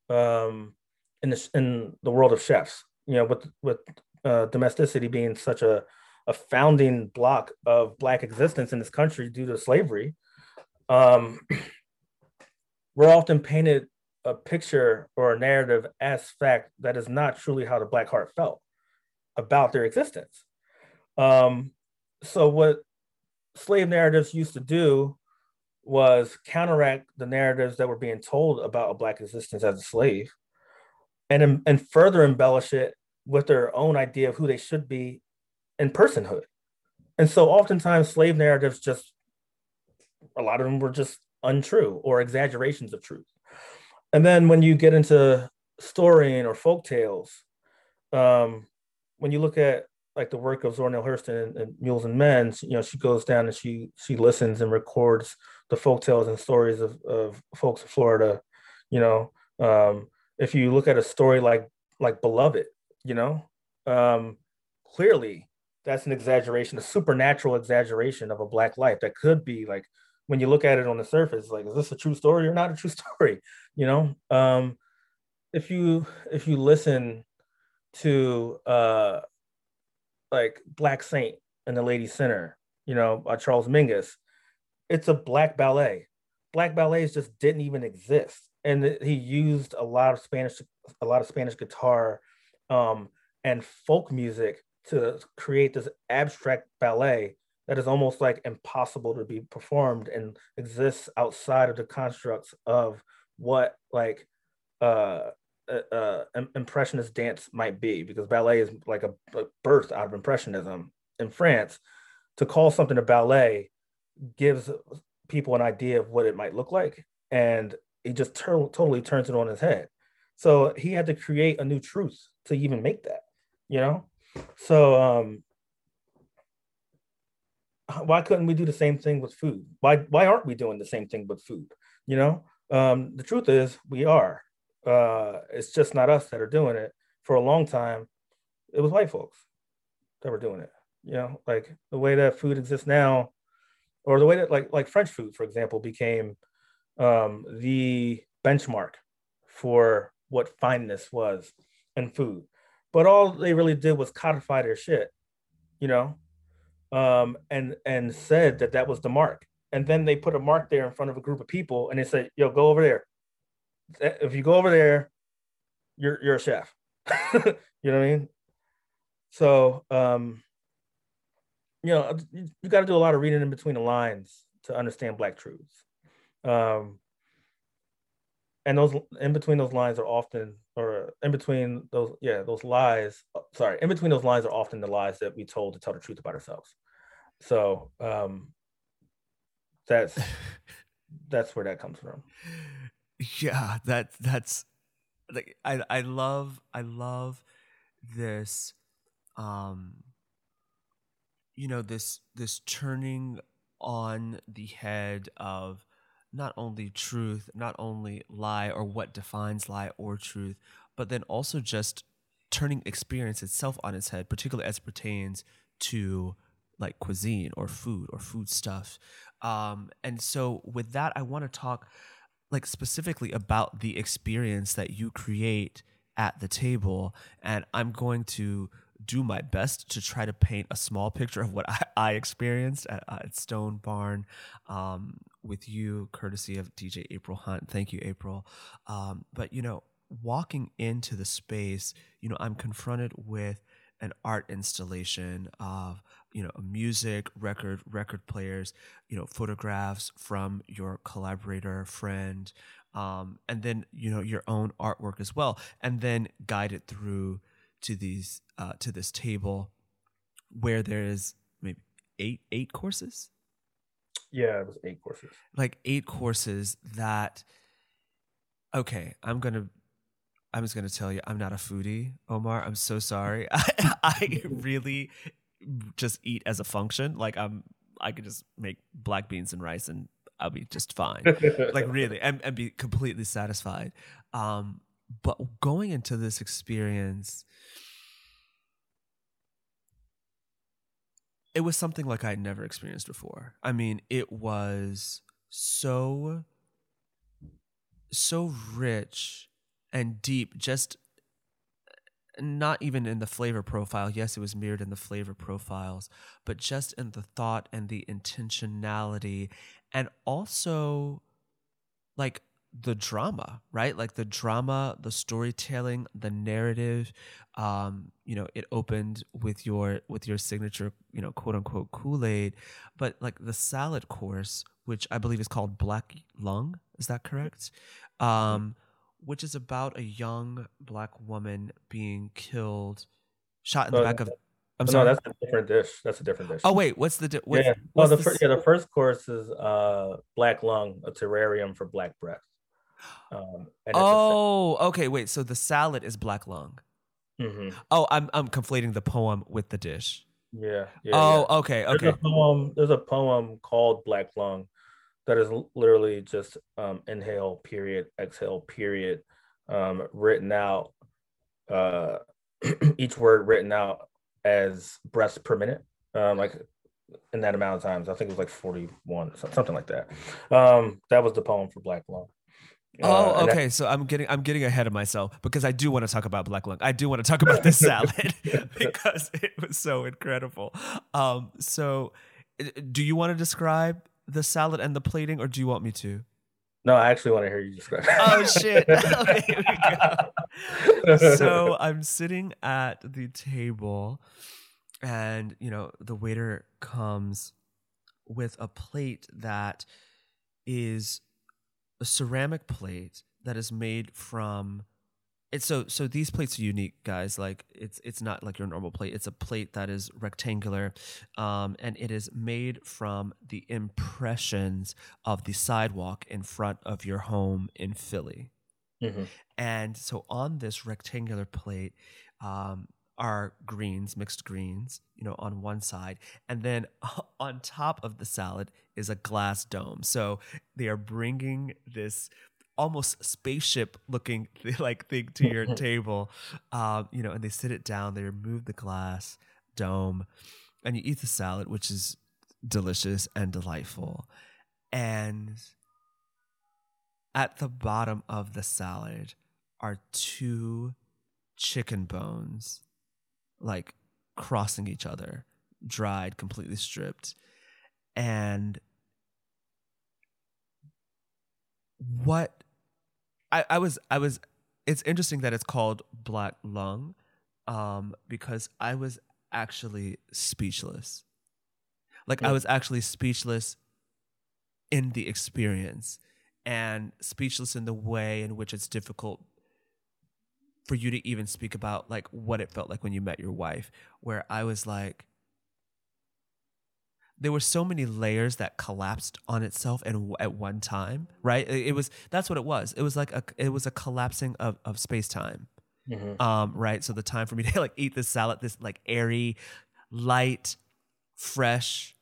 um, in the in the world of chefs. You know, with with uh, domesticity being such a a founding block of black existence in this country due to slavery, um, we're often painted a picture or a narrative as fact that is not truly how the Black Heart felt about their existence. Um, so, what slave narratives used to do was counteract the narratives that were being told about a Black existence as a slave and, and further embellish it with their own idea of who they should be in personhood. And so, oftentimes, slave narratives just, a lot of them were just untrue or exaggerations of truth. And then when you get into storying or folk tales, um, when you look at like the work of Zora Neale Hurston and, and, Mules and Men, you know, she goes down and she she listens and records the folk tales and stories of, of folks in Florida. You know, um, if you look at a story like like Beloved, you know, um, clearly that's an exaggeration, a supernatural exaggeration of a black life that could be like when you look at it on the surface, like, is this a true story or not a true story? You know, um, if you if you listen to uh, like Black Saint and the Lady Sinner, you know, by Charles Mingus, it's a black ballet. Black ballets just didn't even exist, and he used a lot of Spanish, a lot of Spanish guitar, um, and folk music to create this abstract ballet that is almost like impossible to be performed and exists outside of the constructs of what like uh uh, uh, impressionist dance might be because ballet is like a, a birth out of impressionism in France. To call something a ballet gives people an idea of what it might look like, and he just totally turns it on his head. So he had to create a new truth to even make that, you know. So um, why couldn't we do the same thing with food? Why why aren't we doing the same thing with food? You know, um, the truth is we are. Uh, it's just not us that are doing it. For a long time, it was white folks that were doing it. You know, like the way that food exists now, or the way that like like French food, for example, became um, the benchmark for what fineness was in food. But all they really did was codify their shit, you know, um, and and said that that was the mark. And then they put a mark there in front of a group of people, and they said, "Yo, go over there. If you go over there, you're you're a chef." you know what I mean? So, um, you know, you, you got to do a lot of reading in between the lines to understand Black truths. Um, and those in between those lines are often or in between those yeah those lies sorry in between those lines are often the lies that we told to tell the truth about ourselves. So um that's that's where that comes from. Yeah that that's like i i love i love this um you know this this turning on the head of not only truth, not only lie or what defines lie or truth, but then also just turning experience itself on its head, particularly as it pertains to like cuisine or food or food stuff. Um, and so with that, I want to talk like specifically about the experience that you create at the table. And I'm going to do my best to try to paint a small picture of what I, I experienced at, uh, at, Stone Barn um, with you, courtesy of DJ April Hunt. Thank you, April. Um, but, you know, walking into the space, you know, I'm confronted with an art installation of you know music record record players you know photographs from your collaborator friend um, and then you know your own artwork as well and then guided through to these uh, to this table where there is maybe eight eight courses. Yeah, it was eight courses. Like eight courses that. Okay, I'm gonna. I'm just gonna tell you, I'm not a foodie, Omar. I'm so sorry. I, I really just eat as a function. Like I'm, I could just make black beans and rice, and I'll be just fine. like really, and, and be completely satisfied. Um, but going into this experience, it was something like I'd never experienced before. I mean, it was so so rich and deep just not even in the flavor profile. Yes, it was mirrored in the flavor profiles, but just in the thought and the intentionality and also like the drama, right? Like the drama, the storytelling, the narrative. Um, you know, it opened with your with your signature, you know, quote unquote Kool Aid, but like the salad course, which I believe is called Black Lung. Is that correct? Um, which is about a young black woman being killed, shot in the back of. I'm sorry. That's a different dish. That's a different dish. Oh wait, what's the di- what, yeah? Well, the, the first, yeah, the first course is uh, black lung, a terrarium for black breath. Um, oh, okay. Wait. So the salad is black lung. Mm-hmm. Oh, I'm I'm conflating the poem with the dish. Yeah. yeah oh, yeah. okay. Okay. There's a poem. There's a poem called Black Lung that is literally just um, inhale period, exhale period, um, written out. Uh, each word written out as breaths per minute, um, like in that amount of times. I think it was like 41, something like that. Um, that was the poem for Black Lung. Uh, oh, okay. so I'm getting I'm getting ahead of myself because I do want to talk about Black Lung. I do want to talk about this salad because it was so incredible. Um, so, do you want to describe the salad and the plating, or do you want me to? No, I actually want to hear you describe. oh shit! okay, here we go. So I'm sitting at the table, and you know the waiter comes with a plate that is a ceramic plate that is made from it's so so these plates are unique guys like it's it's not like your normal plate it's a plate that is rectangular um, and it is made from the impressions of the sidewalk in front of your home in philly mm-hmm. and so on this rectangular plate um, are greens mixed greens you know on one side and then on top of the salad is a glass dome. So they are bringing this almost spaceship looking like thing to your table um, you know and they sit it down they remove the glass dome and you eat the salad which is delicious and delightful. And at the bottom of the salad are two chicken bones like crossing each other dried completely stripped and what I, I was I was it's interesting that it's called black lung um, because I was actually speechless. Like yeah. I was actually speechless in the experience and speechless in the way in which it's difficult for you to even speak about like what it felt like when you met your wife where I was like there were so many layers that collapsed on itself and at one time right? It, was that's what it was. It was like a it was a collapsing of, of space-time. Mm-hmm. um right? So the time for me to like eat this salad this like airy light fresh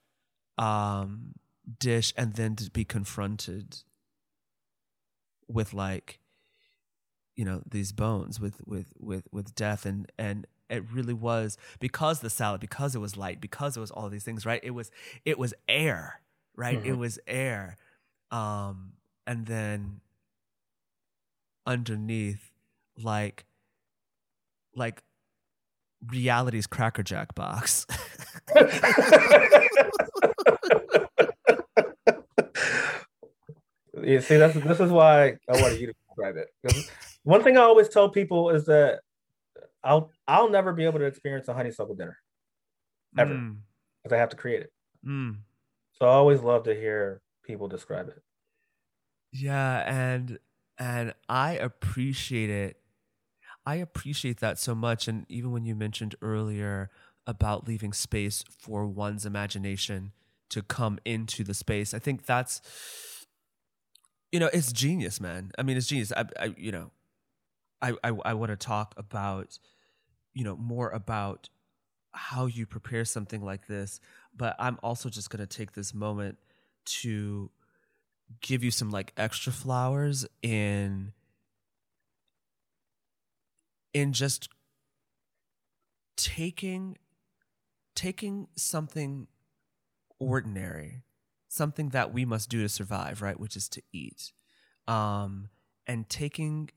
um dish and then to be confronted with like you know these bones with with with with death. And and it really was because the salad because it was light because it was all these things right? It was it was air right? Mm-hmm. it was air. Um and then underneath like like reality's crackerjack box. You see that's this is why i wanted you to describe it one thing i always tell people is that I'll I'll never be able to experience a honeysuckle dinner ever because mm. I have to create it. Mm. So I always love to hear people describe it. Yeah, and and I appreciate it. I appreciate that so much. And even when you mentioned earlier about leaving space for one's imagination to come into the space, I think that's you know it's genius, man. I mean, it's genius. I, I you know, I I, I want to talk about you know more about how you prepare something like this but i'm also just going to take this moment to give you some like extra flowers in in just taking taking something ordinary something that we must do to survive right which is to eat um and taking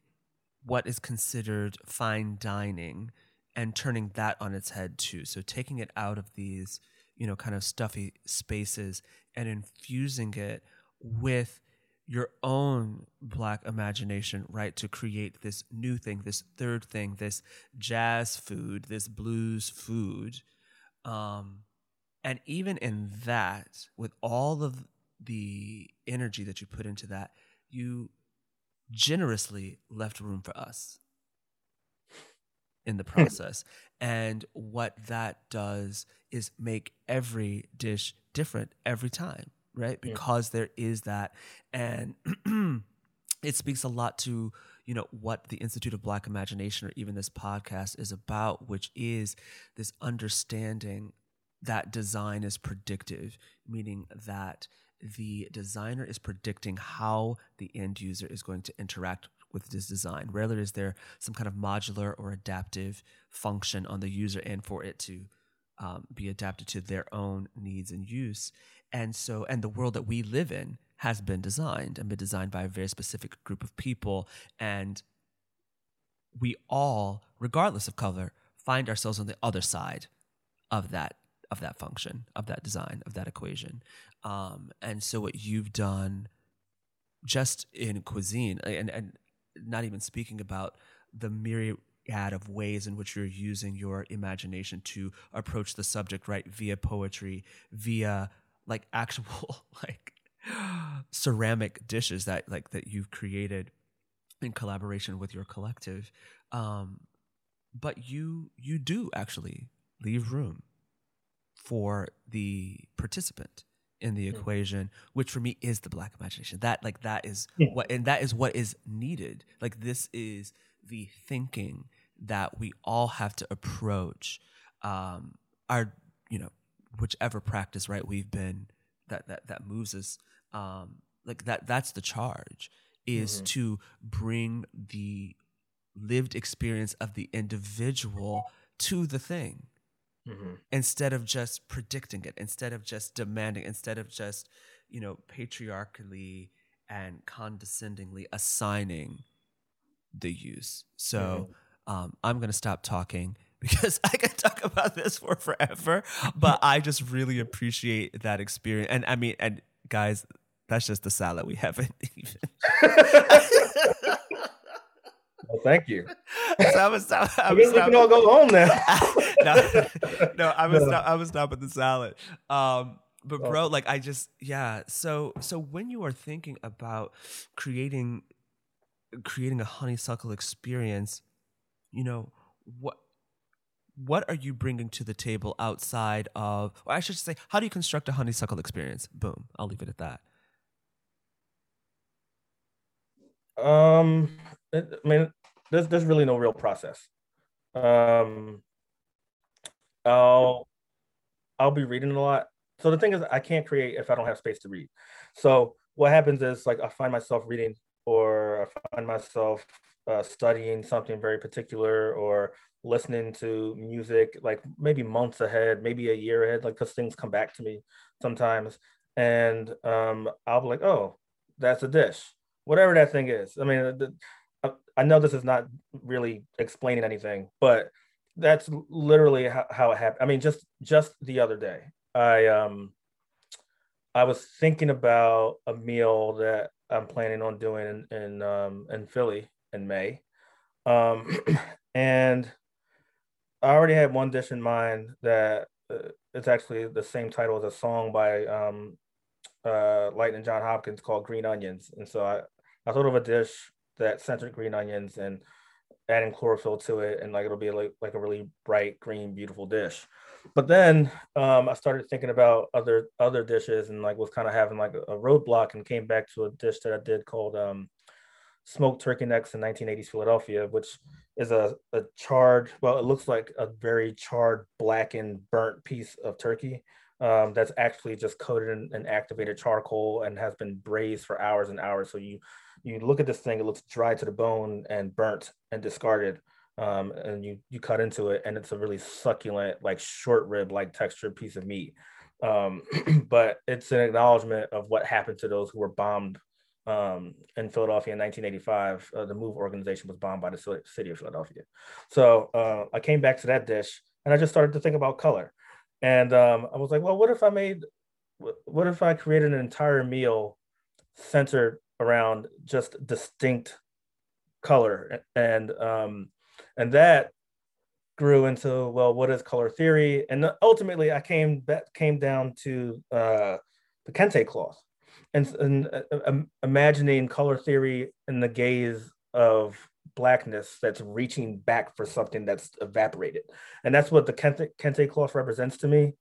what is considered fine dining and turning that on its head too. So taking it out of these, you know, kind of stuffy spaces and infusing it with your own black imagination, right? To create this new thing, this third thing, this jazz food, this blues food. Um, and even in that, with all of the energy that you put into that, you generously left room for us in the hmm. process. and what that does is make every dish different every time, right? Hmm. Because yeah. there is that. And it speaks a lot to you know what the institute of black imagination or even this podcast is about which is this understanding that design is predictive meaning that the designer is predicting how the end user is going to interact with this design. Rarely is there some kind of modular or adaptive function on the user end for it to um, be adapted to their own needs and use. And so, and the world that we live in has been designed and been designed by a very specific group of people. And we all, regardless of color, find ourselves on the other side of that of that function, of that design, of that equation. Um, and so, what you've done just in cuisine, and and not even speaking about the myriad of ways in which you're using your imagination to approach the subject right via poetry via like actual like ceramic dishes that like that you've created in collaboration with your collective Um, but you you do actually leave room for the participant in the mm-hmm. equation which for me is the black imagination that like that is yeah. what and that is what is needed like this is the thinking that we all have to approach um our you know whichever practice right we've been that that that moves us um like that that's the charge is mm-hmm. to bring the lived experience of the individual to the thing mm-hmm. instead of just predicting it, instead of just demanding, instead of just, you know, patriarchally and condescendingly assigning the use. So mm-hmm. um, I'm going to stop talking because I could talk about this for forever, but I just really appreciate that experience. And I mean, and guys, that's just the salad we haven't even. Well, thank you. So I was, I, I, was we can all go home now. no, no, I was, no. I was with the salad. Um, but bro, oh. like I just, yeah. So, so when you are thinking about creating, creating a honeysuckle experience, you know what, what are you bringing to the table outside of, or I should say, how do you construct a honeysuckle experience? Boom. I'll leave it at that. Um, I mean, there's there's really no real process. Um, I'll I'll be reading a lot. So the thing is, I can't create if I don't have space to read. So what happens is like I find myself reading, or I find myself uh, studying something very particular, or listening to music like maybe months ahead, maybe a year ahead, like because things come back to me sometimes, and um, I'll be like, oh, that's a dish, whatever that thing is. I mean, I know this is not really explaining anything, but that's literally how, how it happened. I mean, just just the other day, I um I was thinking about a meal that I'm planning on doing in in, um, in Philly in May, um, and I already had one dish in mind that uh, it's actually the same title as a song by um, uh, Lightning John Hopkins called Green Onions, and so I I thought of a dish that centered green onions and adding chlorophyll to it and like it'll be like like a really bright green beautiful dish. But then um, i started thinking about other other dishes and like was kind of having like a, roadblock and came back to a dish that i did called um, smoked turkey necks in 1980s philadelphia which is a, a charred well it looks like a very charred blackened burnt piece of turkey um, that's actually just coated in, in activated charcoal and has been braised for hours and hours. So you you look at this thing, it looks dry to the bone and burnt and discarded. Um, and you you cut into it, and it's a really succulent, like short rib like textured piece of meat. Um, but it's an acknowledgement of what happened to those who were bombed um, in Philadelphia in 1985. Uh, the MOVE organization was bombed by the city of Philadelphia. So uh, I came back to that dish, and I just started to think about color. And um, I was like, well, what if I made, what if I created an entire meal centered around just distinct color. And um, and that grew into well what is color theory? And ultimately i came back came down to uh, the kente cloth and, and uh, imagining color theory in the gaze of blackness that's reaching back for something that's evaporated. And that's what the kente, kente cloth represents to me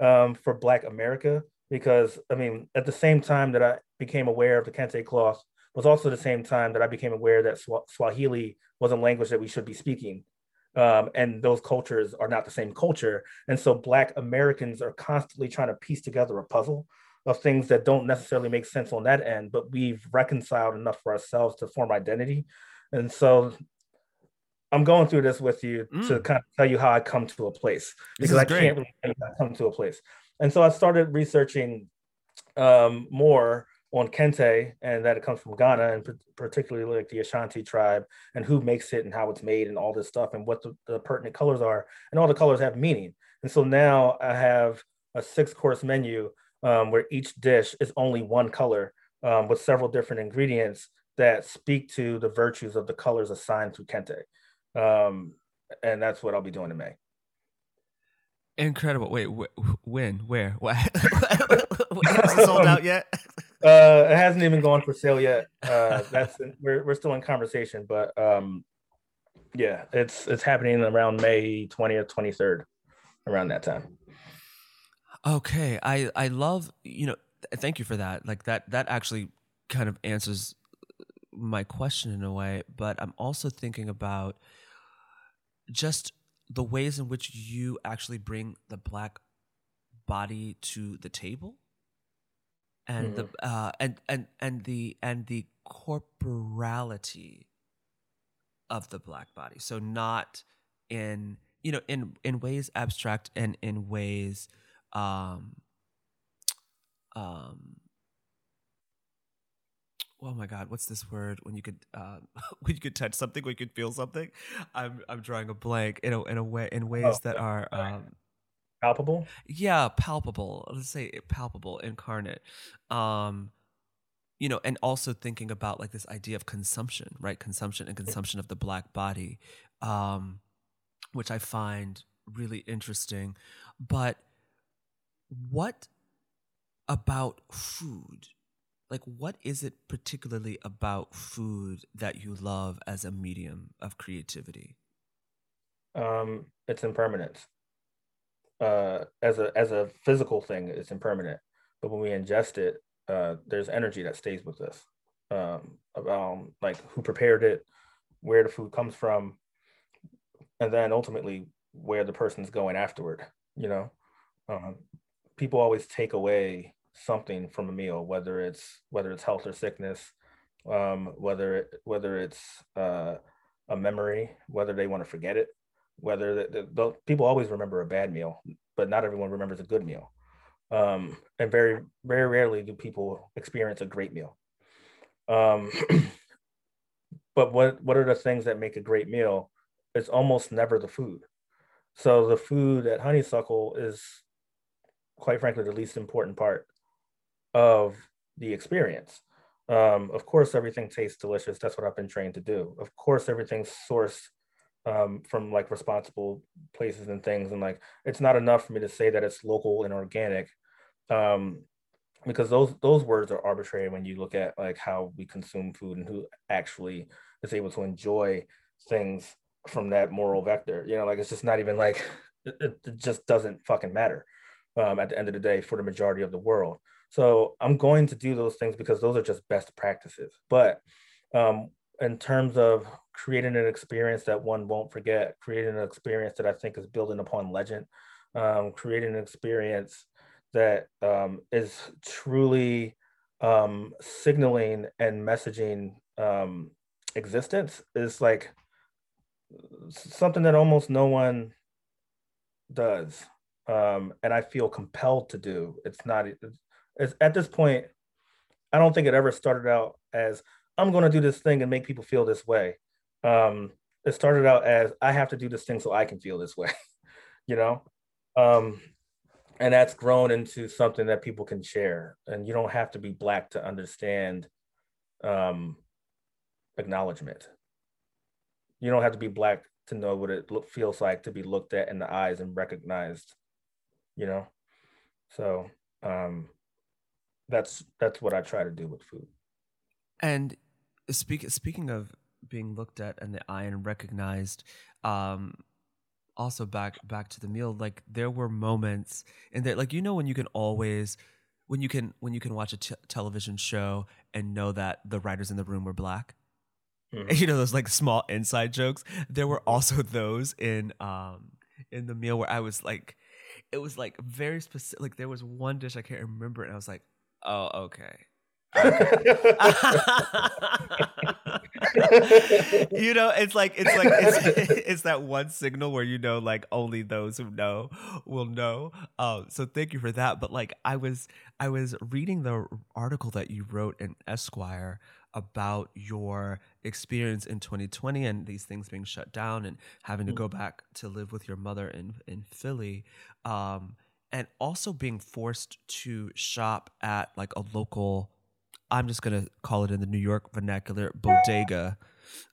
um, for black america because I mean, at the same time that I became aware of the Kente cloth was also the same time that I became aware that Swahili was a language that we should be speaking. Um, and those cultures are not the same culture. And so Black Americans are constantly trying to piece together a puzzle of things that don't necessarily make sense on that end, but we've reconciled enough for ourselves to form identity. And so I'm going through this with you mm. to kind of tell you how I come to a place because I great. can't really come to a place. And so I started researching um, more on kente and that it comes from Ghana and particularly like the Ashanti tribe and who makes it and how it's made and all this stuff and what the, the pertinent colors are and all the colors have meaning. And so now I have a six course menu um, where each dish is only one color um, with several different ingredients that speak to the virtues of the colors assigned to kente. Um, and that's what I'll be doing in May. Incredible. Wait, wh- when? Where? What? it sold out yet? uh, it hasn't even gone for sale yet. Uh, that's we're we're still in conversation, but um, Yeah, it's it's happening around May 20th, 23rd, around that time. Okay, I I love you know. Thank you for that. Like that that actually kind of answers my question in a way. But I'm also thinking about just the ways in which you actually bring the black body to the table and mm-hmm. the uh, and and and the and the corporality of the black body. So not in you know in in ways abstract and in ways um um oh my god what's this word when you could uh, when you could touch something when you could feel something i'm i'm drawing a blank in a in a way in ways oh, that are um palpable? Yeah palpable let's say palpable incarnate um you know and also thinking about like this idea of consumption right? Consumption and consumption of the black body um which i find really interesting but what about food? Like what is it particularly about food that you love as a medium of creativity? Um it's impermanence uh as a as a physical thing it's impermanent. But when we ingest it uh there's energy that stays with us um about like who prepared it where the food comes from and then ultimately where the person's going afterward you know? Um, people always take away something from a meal, whether it's whether it's health or sickness, um, whether it, whether it's uh, a memory, whether they want to forget it, whether the, the, people always remember a bad meal, but not everyone remembers a good meal, um, and very very rarely do people experience a great meal. Um, but what what are the things that make a great meal? It's almost never the food. So the food at Honeysuckle is, quite frankly, the least important part of the experience. Um, of course, everything tastes delicious. That's what I've been trained to do. Of course, everything's sourced um, from like responsible places and things. And like, it's not enough for me to say that it's local and organic, um, because those those words are arbitrary when you look at like how we consume food and who actually is able to enjoy things from that moral vector. You know, like it's just not even like it, it just doesn't fucking matter um, at the end of the day for the majority of the world. So I'm going to do those things because those are just best practices. But um, in terms of creating an experience that one won't forget, creating an experience that I think is building upon legend, um, creating an experience that um, is truly um, signaling and messaging um, existence is like something that almost no one does. Um, and I feel compelled to do. It's not It's at this point, I don't think it ever started out as I'm going to do this thing and make people feel this way. Um, it started out as I have to do this thing so I can feel this way, you know? Um, and that's grown into something that people can share. And you don't have to be Black to understand um, acknowledgement. You don't have to be Black to know what it look, feels like to be looked at in the eyes and recognized, you know? So, um, that's that's what I try to do with food. And speak, speaking of being looked at in the eye and recognized, um, also back back to the meal, like there were moments in that like you know when you can always when you can when you can watch a t- television show and know that the writers in the room were black. Mm-hmm. You know those like small inside jokes. There were also those in um in the meal where I was like, it was like very specific. Like there was one dish I can't remember, and I was like, Oh, okay. you know, it's like it's like it's, it's that one signal where you know, like only those who know will know. Um, so thank you for that. But like, I was I was reading the article that you wrote in Esquire about your experience in 2020 and these things being shut down and having to go mm. back to live with your mother in in Philly. Um, and also being forced to shop at like a local i'm just gonna call it in the new york vernacular bodega.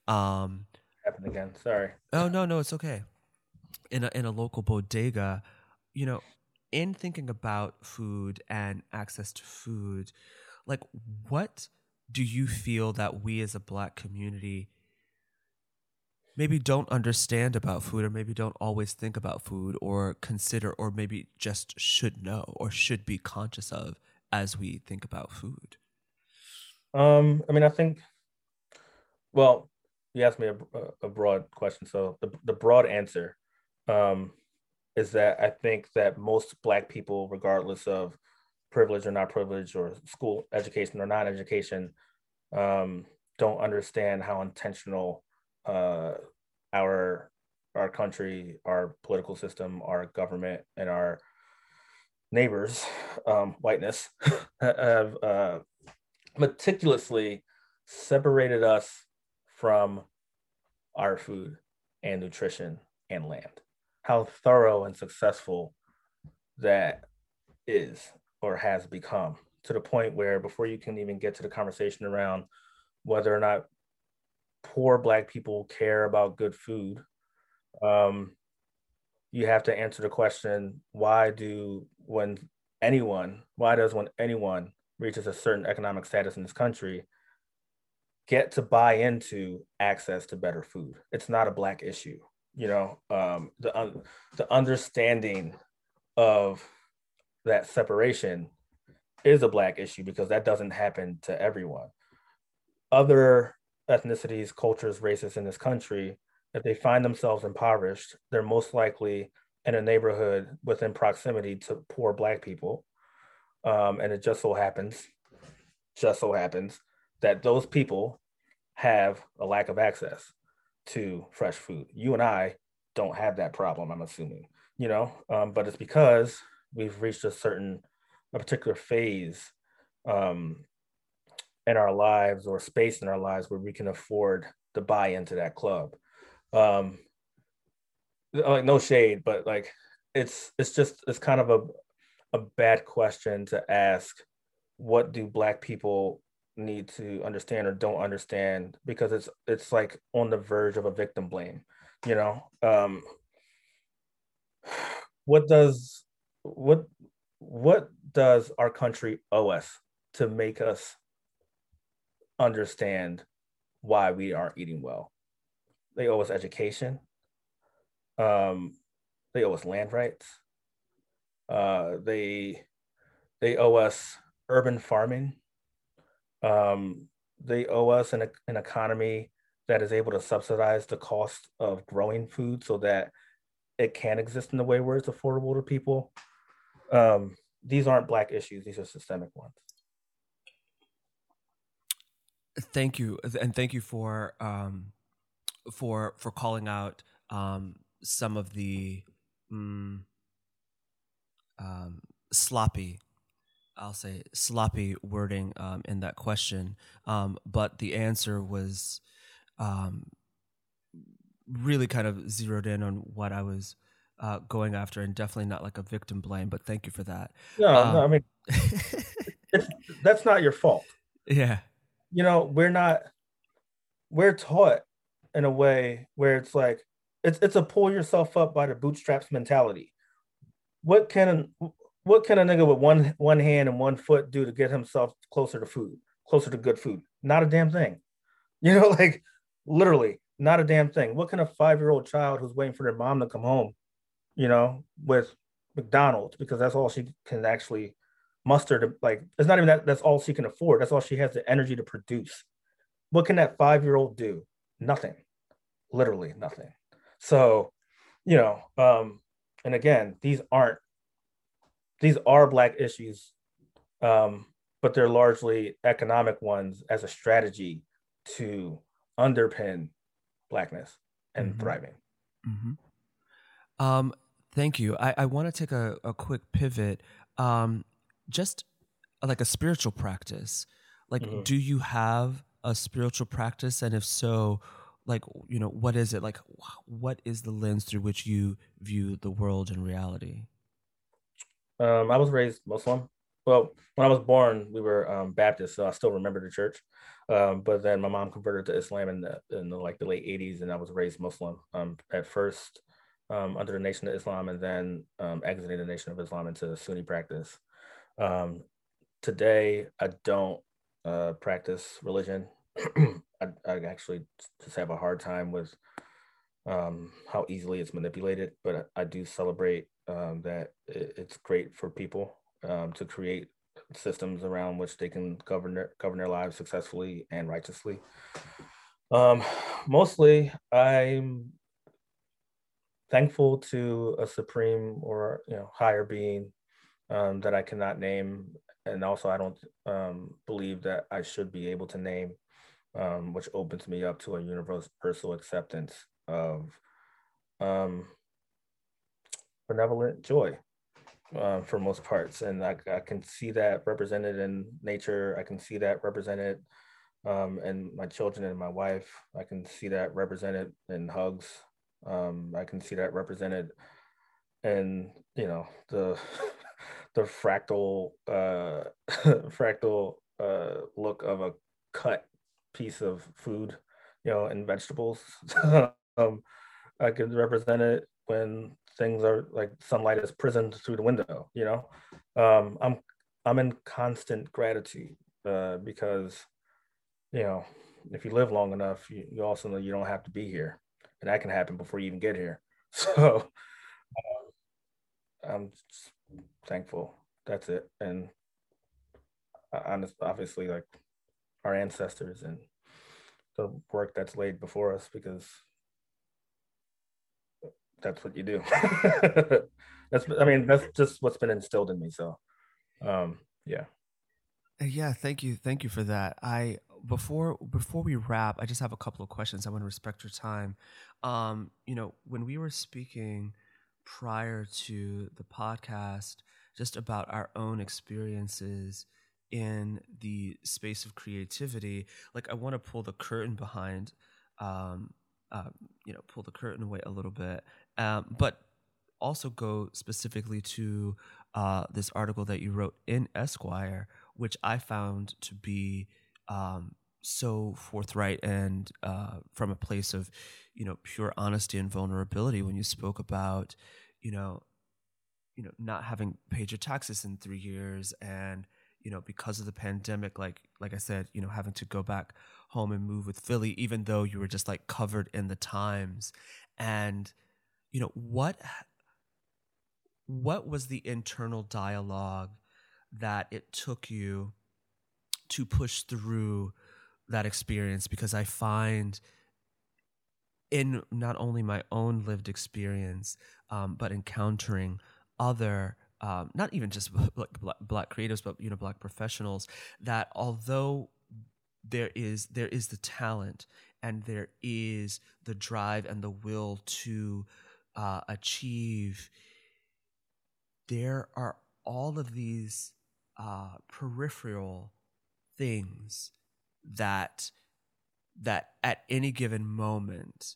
Um happened again. Sorry. Oh no no it's okay. In a, in a local bodega you know in thinking about food and access to food like what do you feel that we as a black community maybe don't understand about food or maybe don't always think about food or consider or maybe just should know or should be conscious of as we think about food um i mean i think well you asked me a, a broad question so the, the broad answer um is that i think that most black people regardless of privilege or not privilege or school education or not education um don't understand how intentional uh, our our country, our political system, our government, and our neighbors, um, whiteness, have uh, meticulously separated us from our food and nutrition and land. How thorough and successful that is or has become to the point where before you can even get to the conversation around whether or not poor black people care about good food um, you have to answer the question why do when anyone why does when anyone reaches a certain economic status in this country get to buy into access to better food. It's not a black issue you know? Um, the, un- the understanding of that separation is a black issue because that doesn't happen to everyone. Other ethnicities, cultures, races in this country, if they find themselves impoverished, they're most likely in a neighborhood within proximity to poor Black people. Um, and it just so happens, just so happens that those people have a lack of access to fresh food. You and I don't have that problem, I'm assuming, you know, um, but it's because we've reached a certain, a particular phase um, in our lives or space in our lives where we can afford to buy into that club. Um, like no shade, but like it's it's just it's kind of a bad question to ask. What do Black people need to understand or don't understand? Because it's it's like on the verge of a victim blame. You know, um, what does what what does our country owe us to make us understand why we aren't eating well. They owe us education. Um, they owe us land rights. Uh, they they owe us urban farming. Um, they owe us an, an economy that is able to subsidize the cost of growing food so that it can exist in a way where it's affordable to people. Um, these aren't black issues; these are systemic ones. Thank you, and thank you for um, for for calling out um, some of the mm, um, sloppy, I'll say sloppy wording um, in that question, um, but the answer was um, really kind of zeroed in on what I was uh, going after, and definitely not like a victim blame. But thank you for that. No, no, I mean that's not your fault. Yeah you know, we're not we're taught in a way where it's like it's it's a pull yourself up by the bootstraps mentality. What can what can a nigga with one one hand and one foot do to get himself closer to food, closer to good food? Not a damn thing. You know, like literally not a damn thing. What can a five year old child who's waiting for their mom to come home, you know, with McDonald's because that's all she can actually muster to like it's not even that that's all she can afford that's all she has the energy to produce what can that five year old do nothing literally nothing so you know um and again these aren't these are black issues um but they're largely economic ones as a strategy to underpin blackness and mm-hmm. thriving mm-hmm. um thank you i, I want to take a, a quick pivot um just like a spiritual practice like mm-hmm. do you have a spiritual practice and if so like you know what is it? Like what is the lens through which you view the world and reality? Um i was raised muslim. Well when i was born we were um, baptist so i still remember the church. Um, but then my mom converted to islam in the, in the like the late 80s and i was raised muslim um, at first um, under the nation of islam and then um, exiting the nation of islam into sunni practice. Today, I don't uh, practice religion. I, I, actually just have a hard time with um, how easily it's manipulated. But I, do celebrate um, that it's great for people um, to create systems around which they can govern their, govern their lives successfully and righteously. Um, mostly, I'm thankful to a supreme or you know higher being um, that I cannot name, and also I don't um, believe that I should be able to name, um, which opens me up to a universal acceptance of um, benevolent joy uh, for most parts, and I, I can see that represented in nature. I can see that represented um, and my children and my wife. I can see that represented in hugs. Um, I can see that represented in you know the the fractal uh, fractal uh, look of a cut piece of food, you know, and vegetables. um, I can represent it when things are like sunlight is prisoned through the window. You know, um, I'm I'm in constant gratitude uh, because you know if you live long enough, you, you also know you don't have to be here, and that can happen before you even get here. So um, I'm thankful. That's it, and honest, obviously, like our ancestors and the work that's laid before us, because that's what you do. that's I mean that's just what's been instilled in me. So um yeah. Yeah, thank you. Thank you for that. I before before we wrap, I just have a couple of questions. I want to respect your time. Um, you know, when we were speaking prior to the podcast just about our own experiences in the space of creativity, like I want to pull the curtain behind um, uh, you know, pull the curtain away a little bit um, but also go specifically to uh, this article that you wrote in Esquire, which I found to be um, so forthright and uh, from a place of, you know, pure honesty and vulnerability when you spoke about, you know, you know, not having paid your taxes in three years and you know because of the pandemic like like i said you know having to go back home and move with philly even though you were just like covered in the times. And you know what what was the internal dialogue that it took you to push through that experience? Because i find in not only my own lived experience um, but encountering other um, not even just black, black creatives but you know black professionals that although there is there is the talent and there is the drive and the will to uh, achieve, there are all of these uh, peripheral things that that at any given moment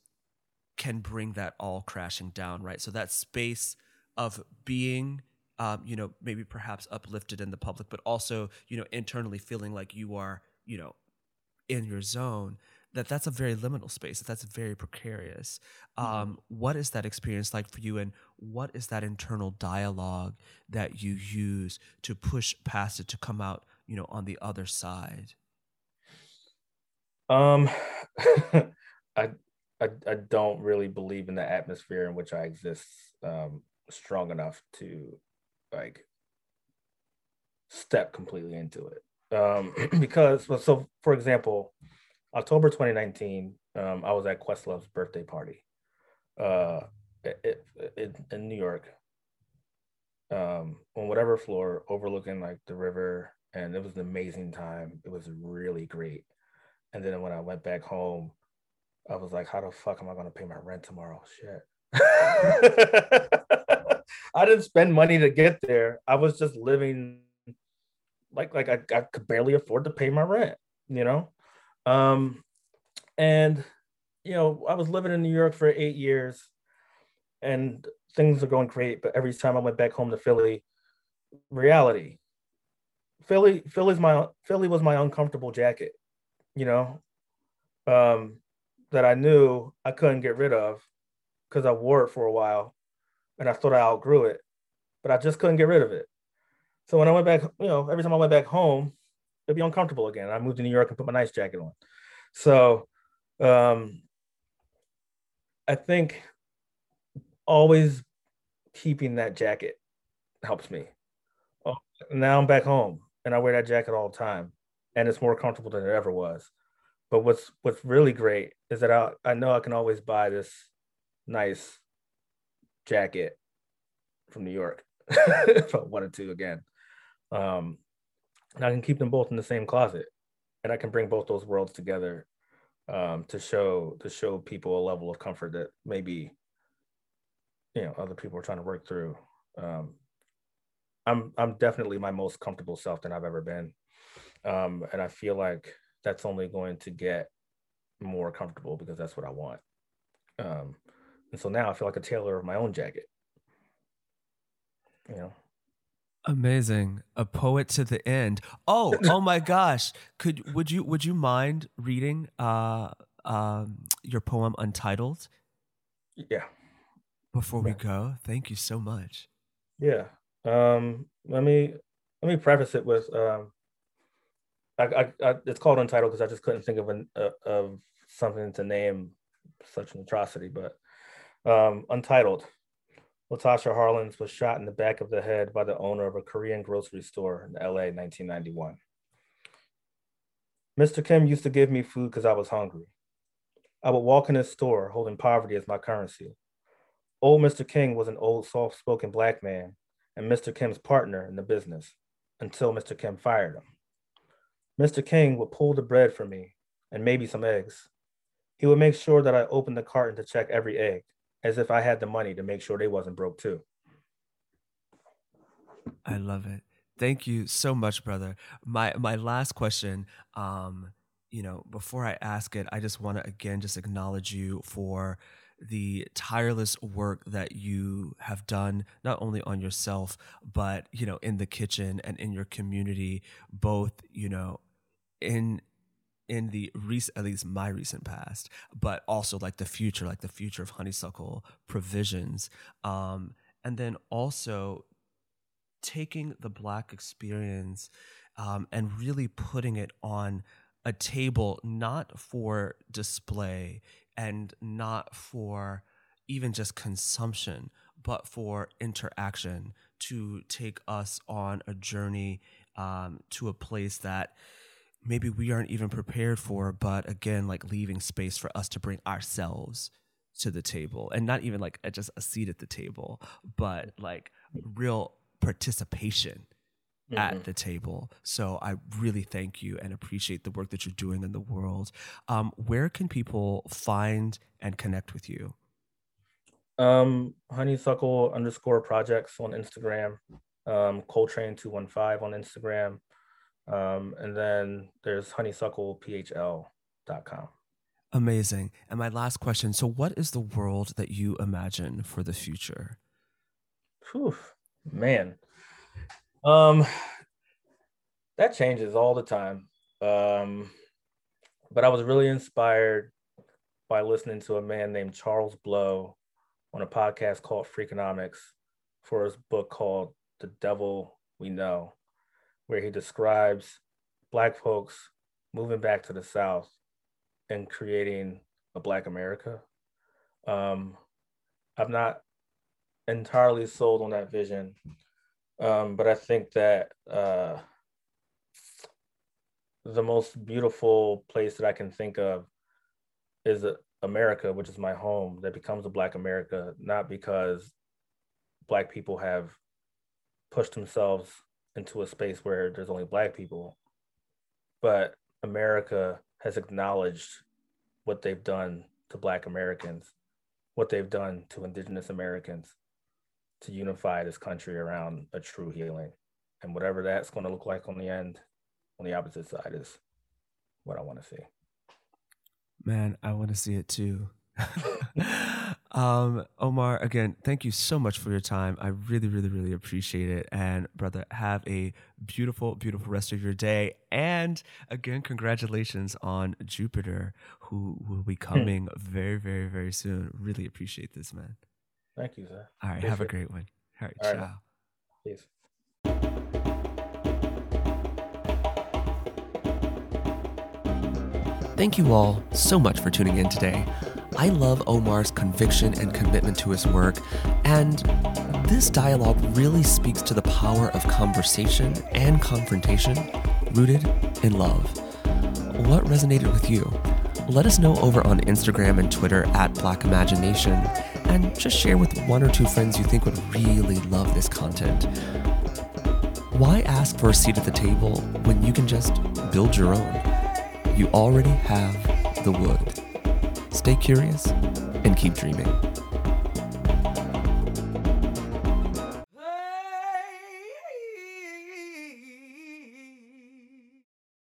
can bring that all crashing down right? So that space of being um, you know maybe perhaps uplifted in the public but also you know internally feeling like you are you know in your zone that that's a very liminal space that's very precarious mm-hmm. um, what is that experience like for you and what is that internal dialogue that you use to push past it to come out you know on the other side um I, I i don't really believe in the atmosphere in which i exist um strong enough to like step completely into it um because so for example October 2019, um, I was at Questlove's birthday party uh, it, it, in New York um, on whatever floor overlooking like the river. And it was an amazing time. It was really great. And then when I went back home, I was like, how the fuck am I going to pay my rent tomorrow? Shit. I didn't spend money to get there. I was just living like like I, I could barely afford to pay my rent, you know? Um, and you know, I was living in New York for eight years, and things are going great. But every time I went back home to Philly, reality, Philly, Philly's my Philly was my uncomfortable jacket, you know, um, that I knew I couldn't get rid of because I wore it for a while, and I thought I outgrew it, but I just couldn't get rid of it. So when I went back, you know, every time I went back home, it'd be uncomfortable again. I moved to New York and put my nice jacket on. So um, I think always keeping that jacket helps me. Oh, now I'm back home and I wear that jacket all the time and it's more comfortable than it ever was. But what's what's really great is that I I know I can always buy this nice jacket from New York if I wanted to again. Um, and I can keep them both in the same closet, and I can bring both those worlds together um, to show to show people a level of comfort that maybe you know other people are trying to work through. Um, I'm I'm definitely my most comfortable self than I've ever been, um, and I feel like that's only going to get more comfortable because that's what I want. Um, and so now I feel like a tailor of my own jacket. You know. Amazing. A poet to the end. Oh, oh my gosh. Could would you would you mind reading uh um your poem Untitled? Yeah. Before we go. Thank you so much. Yeah. Um let me let me preface it with um I, I, I it's called Untitled because I just couldn't think of an uh, of something to name such an atrocity, but um Untitled. Latasha Harlins was shot in the back of the head by the owner of a Korean grocery store in LA in 1991. Mr. Kim used to give me food because I was hungry. I would walk in his store holding poverty as my currency. Old Mr. King was an old, soft spoken black man and Mr. Kim's partner in the business until Mr. Kim fired him. Mr. King would pull the bread for me and maybe some eggs. He would make sure that I opened the carton to check every egg as if I had the money to make sure they wasn't broke too. I love it. Thank you so much, brother. My my last question, um, you know, before I ask it, I just want to again just acknowledge you for the tireless work that you have done not only on yourself but you know in the kitchen and in your community both you know in in the recent, at least my recent past, but also like the future, like the future of honeysuckle provisions. Um, and then also taking the Black experience um, and really putting it on a table, not for display and not for even just consumption, but for interaction to take us on a journey um, to a place that maybe we aren't even prepared for but again like leaving space for us to bring ourselves to the table and not even like just a seat at the table but like real participation mm-hmm. at the table. So i really thank you and appreciate the work that you're doing in the world. Um, where can people find and connect with you? Um, honeysuckle underscore projects on instagram um, coltrane 215 on instagram um, and then there's honeysucklephl.com. Amazing. And my last question so, what is the world that you imagine for the future? Whew, man. Um, that changes all the time. Um, but I was really inspired by listening to a man named Charles Blow on a podcast called Freakonomics for his book called The Devil We Know where he describes Black folks moving back to the South and creating a Black America. Um, I'm not entirely sold on that vision, um, but I think that uh, the most beautiful place that I can think of is America, which is my home, that becomes a Black America, not because Black people have pushed themselves into a space where there's only black people. But america has acknowledged what they've done to black americans what they've done to indigenous americans to unify this country around a true healing. And whatever that's going to look like on the end on the opposite side is what i want to see. Man i want to see it too um, Omar, again, thank you so much for your time. I really, really, really appreciate it. And brother, have a beautiful, beautiful rest of your day. And again, congratulations on Jupiter, who will be hmm. coming very, very, very soon. Really appreciate this, man. Thank you, sir. All right, appreciate have a great one. All right, All ciao. Right. Peace. Thank you all so much for tuning in today. I love Omar's conviction and commitment to his work, and this dialogue really speaks to the power of conversation and confrontation rooted in love. What resonated with you? Let us know over on Instagram and Twitter at Black Imagination, and just share with one or two friends you think would really love this content. Why ask for a seat at the table when you can just build your own? You already have the wood. Stay curious and keep dreaming.